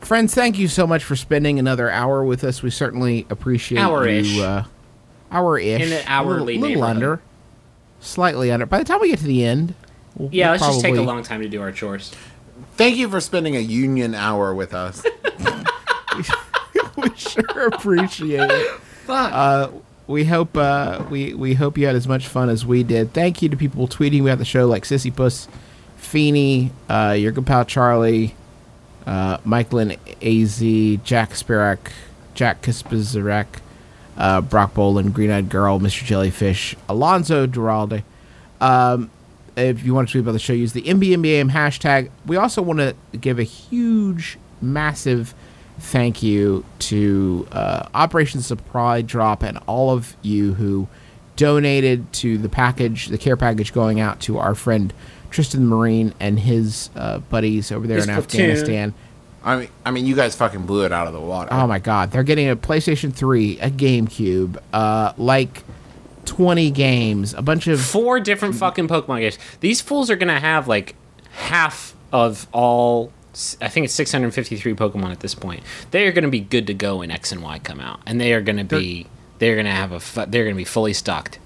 Speaker 1: Friends, thank you so much for spending another hour with us. We certainly appreciate
Speaker 3: Hour-ish.
Speaker 1: you. Uh, hour-ish.
Speaker 3: In the hourly
Speaker 1: a little, little under, slightly under. By the time we get to the end, we'll,
Speaker 3: Yeah,
Speaker 1: we'll
Speaker 3: let's just take a long time to do our chores.
Speaker 2: Thank you for spending a union hour with us. <laughs> <laughs>
Speaker 1: we sure appreciate it.
Speaker 3: Fuck.
Speaker 1: Uh, we hope uh, we we hope you had as much fun as we did. Thank you to people tweeting about the show like Sissy Puss, Feeney, uh, your good pal Charlie, uh, Michaelin Az, Jack Spirak, Jack Kispizarek, uh, Brock Boland, Green Eyed Girl, Mr. Jellyfish, Alonso Duralde. Um, if you want to tweet about the show, use the MBMBAM hashtag. We also want to give a huge, massive thank you to uh, Operation Supply Drop and all of you who donated to the package, the care package going out to our friend Tristan Marine and his uh, buddies over there
Speaker 3: His
Speaker 1: in
Speaker 3: platoon.
Speaker 1: Afghanistan.
Speaker 2: I mean, I mean, you guys fucking blew it out of the water.
Speaker 1: Oh my god, they're getting a PlayStation 3, a GameCube, uh, like 20 games, a bunch of
Speaker 3: Four different fucking Pokemon games. These fools are gonna have like half of all. I think it's 653 Pokemon at this point. They are gonna be good to go when X and Y come out, and they are gonna be. They're gonna have a. fu- They're gonna be fully stocked.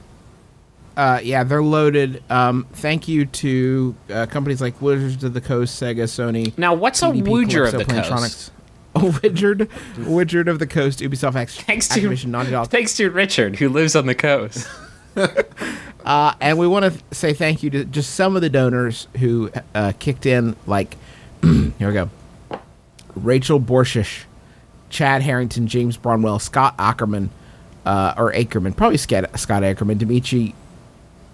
Speaker 1: Uh, yeah, they're loaded. Um, thank you to uh, companies like Wizards of the Coast, Sega, Sony.
Speaker 3: Now, what's a Wizard of the Coast?
Speaker 1: Oh, Wizard, <laughs> Wizard of the Coast, Ubisoft, X, <laughs>
Speaker 3: Thanks to
Speaker 1: Activision, Naughty Dog.
Speaker 3: thanks to Richard who lives on the coast. <laughs>
Speaker 1: Uh, and we want to say thank you to just some of the donors who uh, kicked in. Like, here we go: Rachel Borshish, Chad Harrington, James Bronwell, Scott Ackerman, uh, or Ackerman, probably Scott, Scott Ackerman, Dimitri,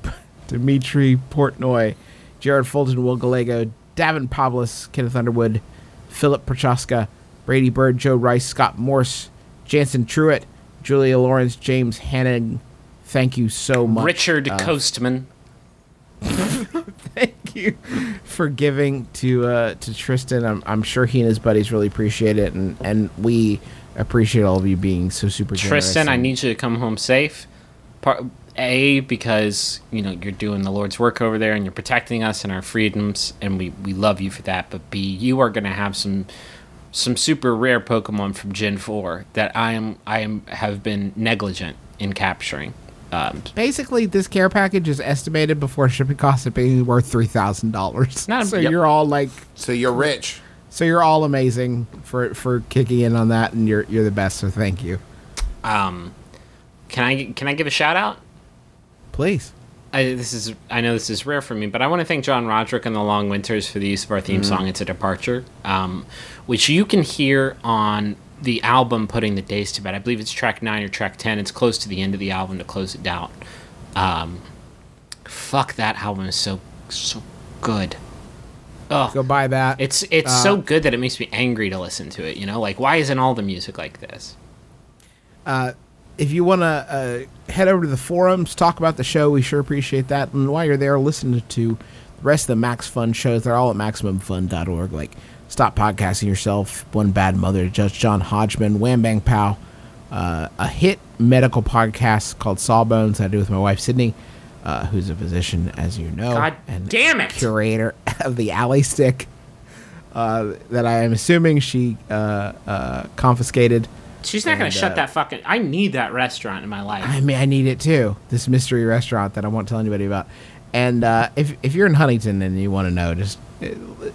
Speaker 1: <laughs> Dimitri Portnoy, Jared Fulton, Will Gallego, Davin Pavlis, Kenneth Underwood, Philip Prochaska, Brady Bird, Joe Rice, Scott Morse, Jansen Truitt, Julia Lawrence, James Hannon. Thank you so much.
Speaker 3: Richard
Speaker 1: uh,
Speaker 3: Coastman. <laughs>
Speaker 1: thank <laughs> you for giving to uh, to Tristan. I'm, I'm sure he and his buddies really appreciate it, and, and we appreciate all of you being so super generous.
Speaker 3: Tristan, I need you to come home safe. Part, a because you know you're doing the Lord's work over there and you're protecting us and our freedoms, and we we love you for that. But B, you are gonna have some some super rare Pokemon from Gen Four that I am I am have been negligent in capturing. Um,
Speaker 1: Basically, this care package is estimated before shipping costs at being worth three thousand dollars. <laughs> So
Speaker 3: yep.
Speaker 1: you're all like,
Speaker 2: So you're rich.
Speaker 1: so you're all amazing for for kicking in on that, and you're you're the best. So thank you.
Speaker 3: um, can I can I give a shout out?
Speaker 1: Please.
Speaker 3: I, this is I know this is rare for me, but I want to thank John Roderick and the Long Winters for the use of our theme song "It's a Departure," um, which you can hear on the album "Putting the Days to Bed." I believe it's track nine or track ten. It's close to the end of the album to close it down. Um, fuck that album is so so good. Oh,
Speaker 1: Go buy that.
Speaker 3: it's it's so good that it makes me angry to listen to it. You know, like why isn't all the music like this?
Speaker 1: if you want to uh, head over to the forums, talk about the show, we sure appreciate that. And while you're there, listen to the rest of the Max Fun shows. They're all at MaximumFun.org. Like Stop Podcasting Yourself, One Bad Mother, Judge John Hodgman, Wham Bang Pow, uh, a hit medical podcast called Sawbones that I do with my wife, Sydnee, uh, who's a physician, as you know.
Speaker 3: God
Speaker 1: and
Speaker 3: damn it!
Speaker 1: Curator <laughs> of the Alley Stick uh, that I am assuming she uh, uh, confiscated.
Speaker 3: She's not gonna
Speaker 1: And,
Speaker 3: shut
Speaker 1: uh,
Speaker 3: that fucking. I need that restaurant in my life.
Speaker 1: I mean, I need it too. This mystery restaurant that I won't tell anybody about. And uh, if if you're in Huntington and you want to know, just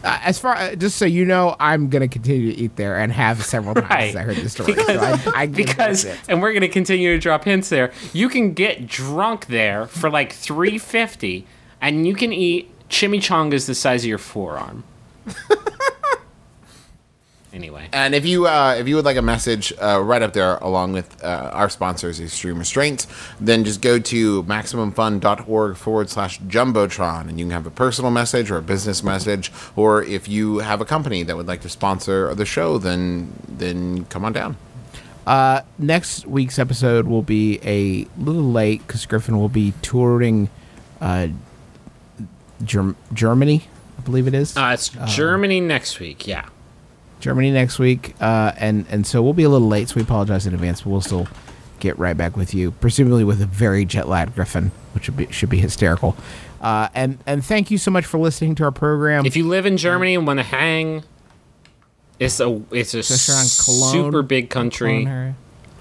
Speaker 1: as far uh, just so you know, I'm gonna continue to eat there and have several times
Speaker 3: Right.
Speaker 1: I heard the story.
Speaker 3: because,
Speaker 1: so I, I <laughs>
Speaker 3: because and we're gonna continue to drop hints there. You can get drunk there for like three fifty, and you can eat chimichangas the size of your forearm. <laughs> anyway,
Speaker 2: And if you uh, if you would like a message uh, right up there along with uh, our sponsors, Extreme Restraints, then just go to maximumfun.org forward slash jumbotron, and you can have a personal message or a business message, or if you have a company that would like to sponsor the show, then then come on down.
Speaker 1: Uh, next week's episode will be a little late because Griffin will be touring uh, Germ- Germany, I believe it is.
Speaker 3: uh, it's Germany next week. Yeah,
Speaker 1: Germany next week, uh, and and so we'll be a little late, so we apologize in advance, but we'll still get right back with you, presumably with a very jet lagged Griffin, which would be, should be hysterical. Uh, and and thank you so much for listening to our program.
Speaker 3: if you live in Germany and want to hang, it's a it's a
Speaker 1: Cologne,
Speaker 3: super big country.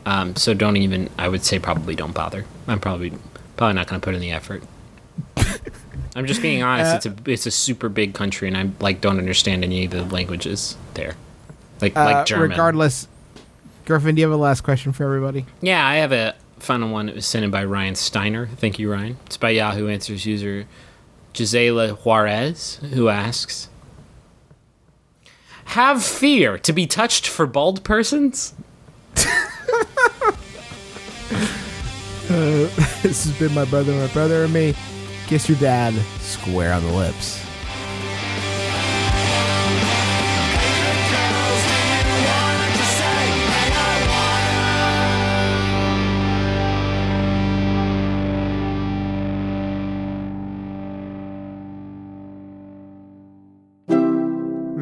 Speaker 3: Um, so don't even. I would say probably don't bother. I'm probably probably not going to put in the effort. <laughs> I'm just being honest.
Speaker 1: Uh,
Speaker 3: it's a it's a super big country, and I like don't understand any of the languages there, like
Speaker 1: Uh,
Speaker 3: like German.
Speaker 1: regardless, Griffin, do you have a last question for everybody?
Speaker 3: Yeah, I have a final one. It was sent in by Ryan Steiner. Thank you, Ryan. It's by Yahoo Answers user Gisela Juarez, who asks, "Have fear to be touched for bald persons?" <laughs> <laughs> <laughs>
Speaker 1: this has been my brother, my brother, and me. Kiss your dad square on the lips.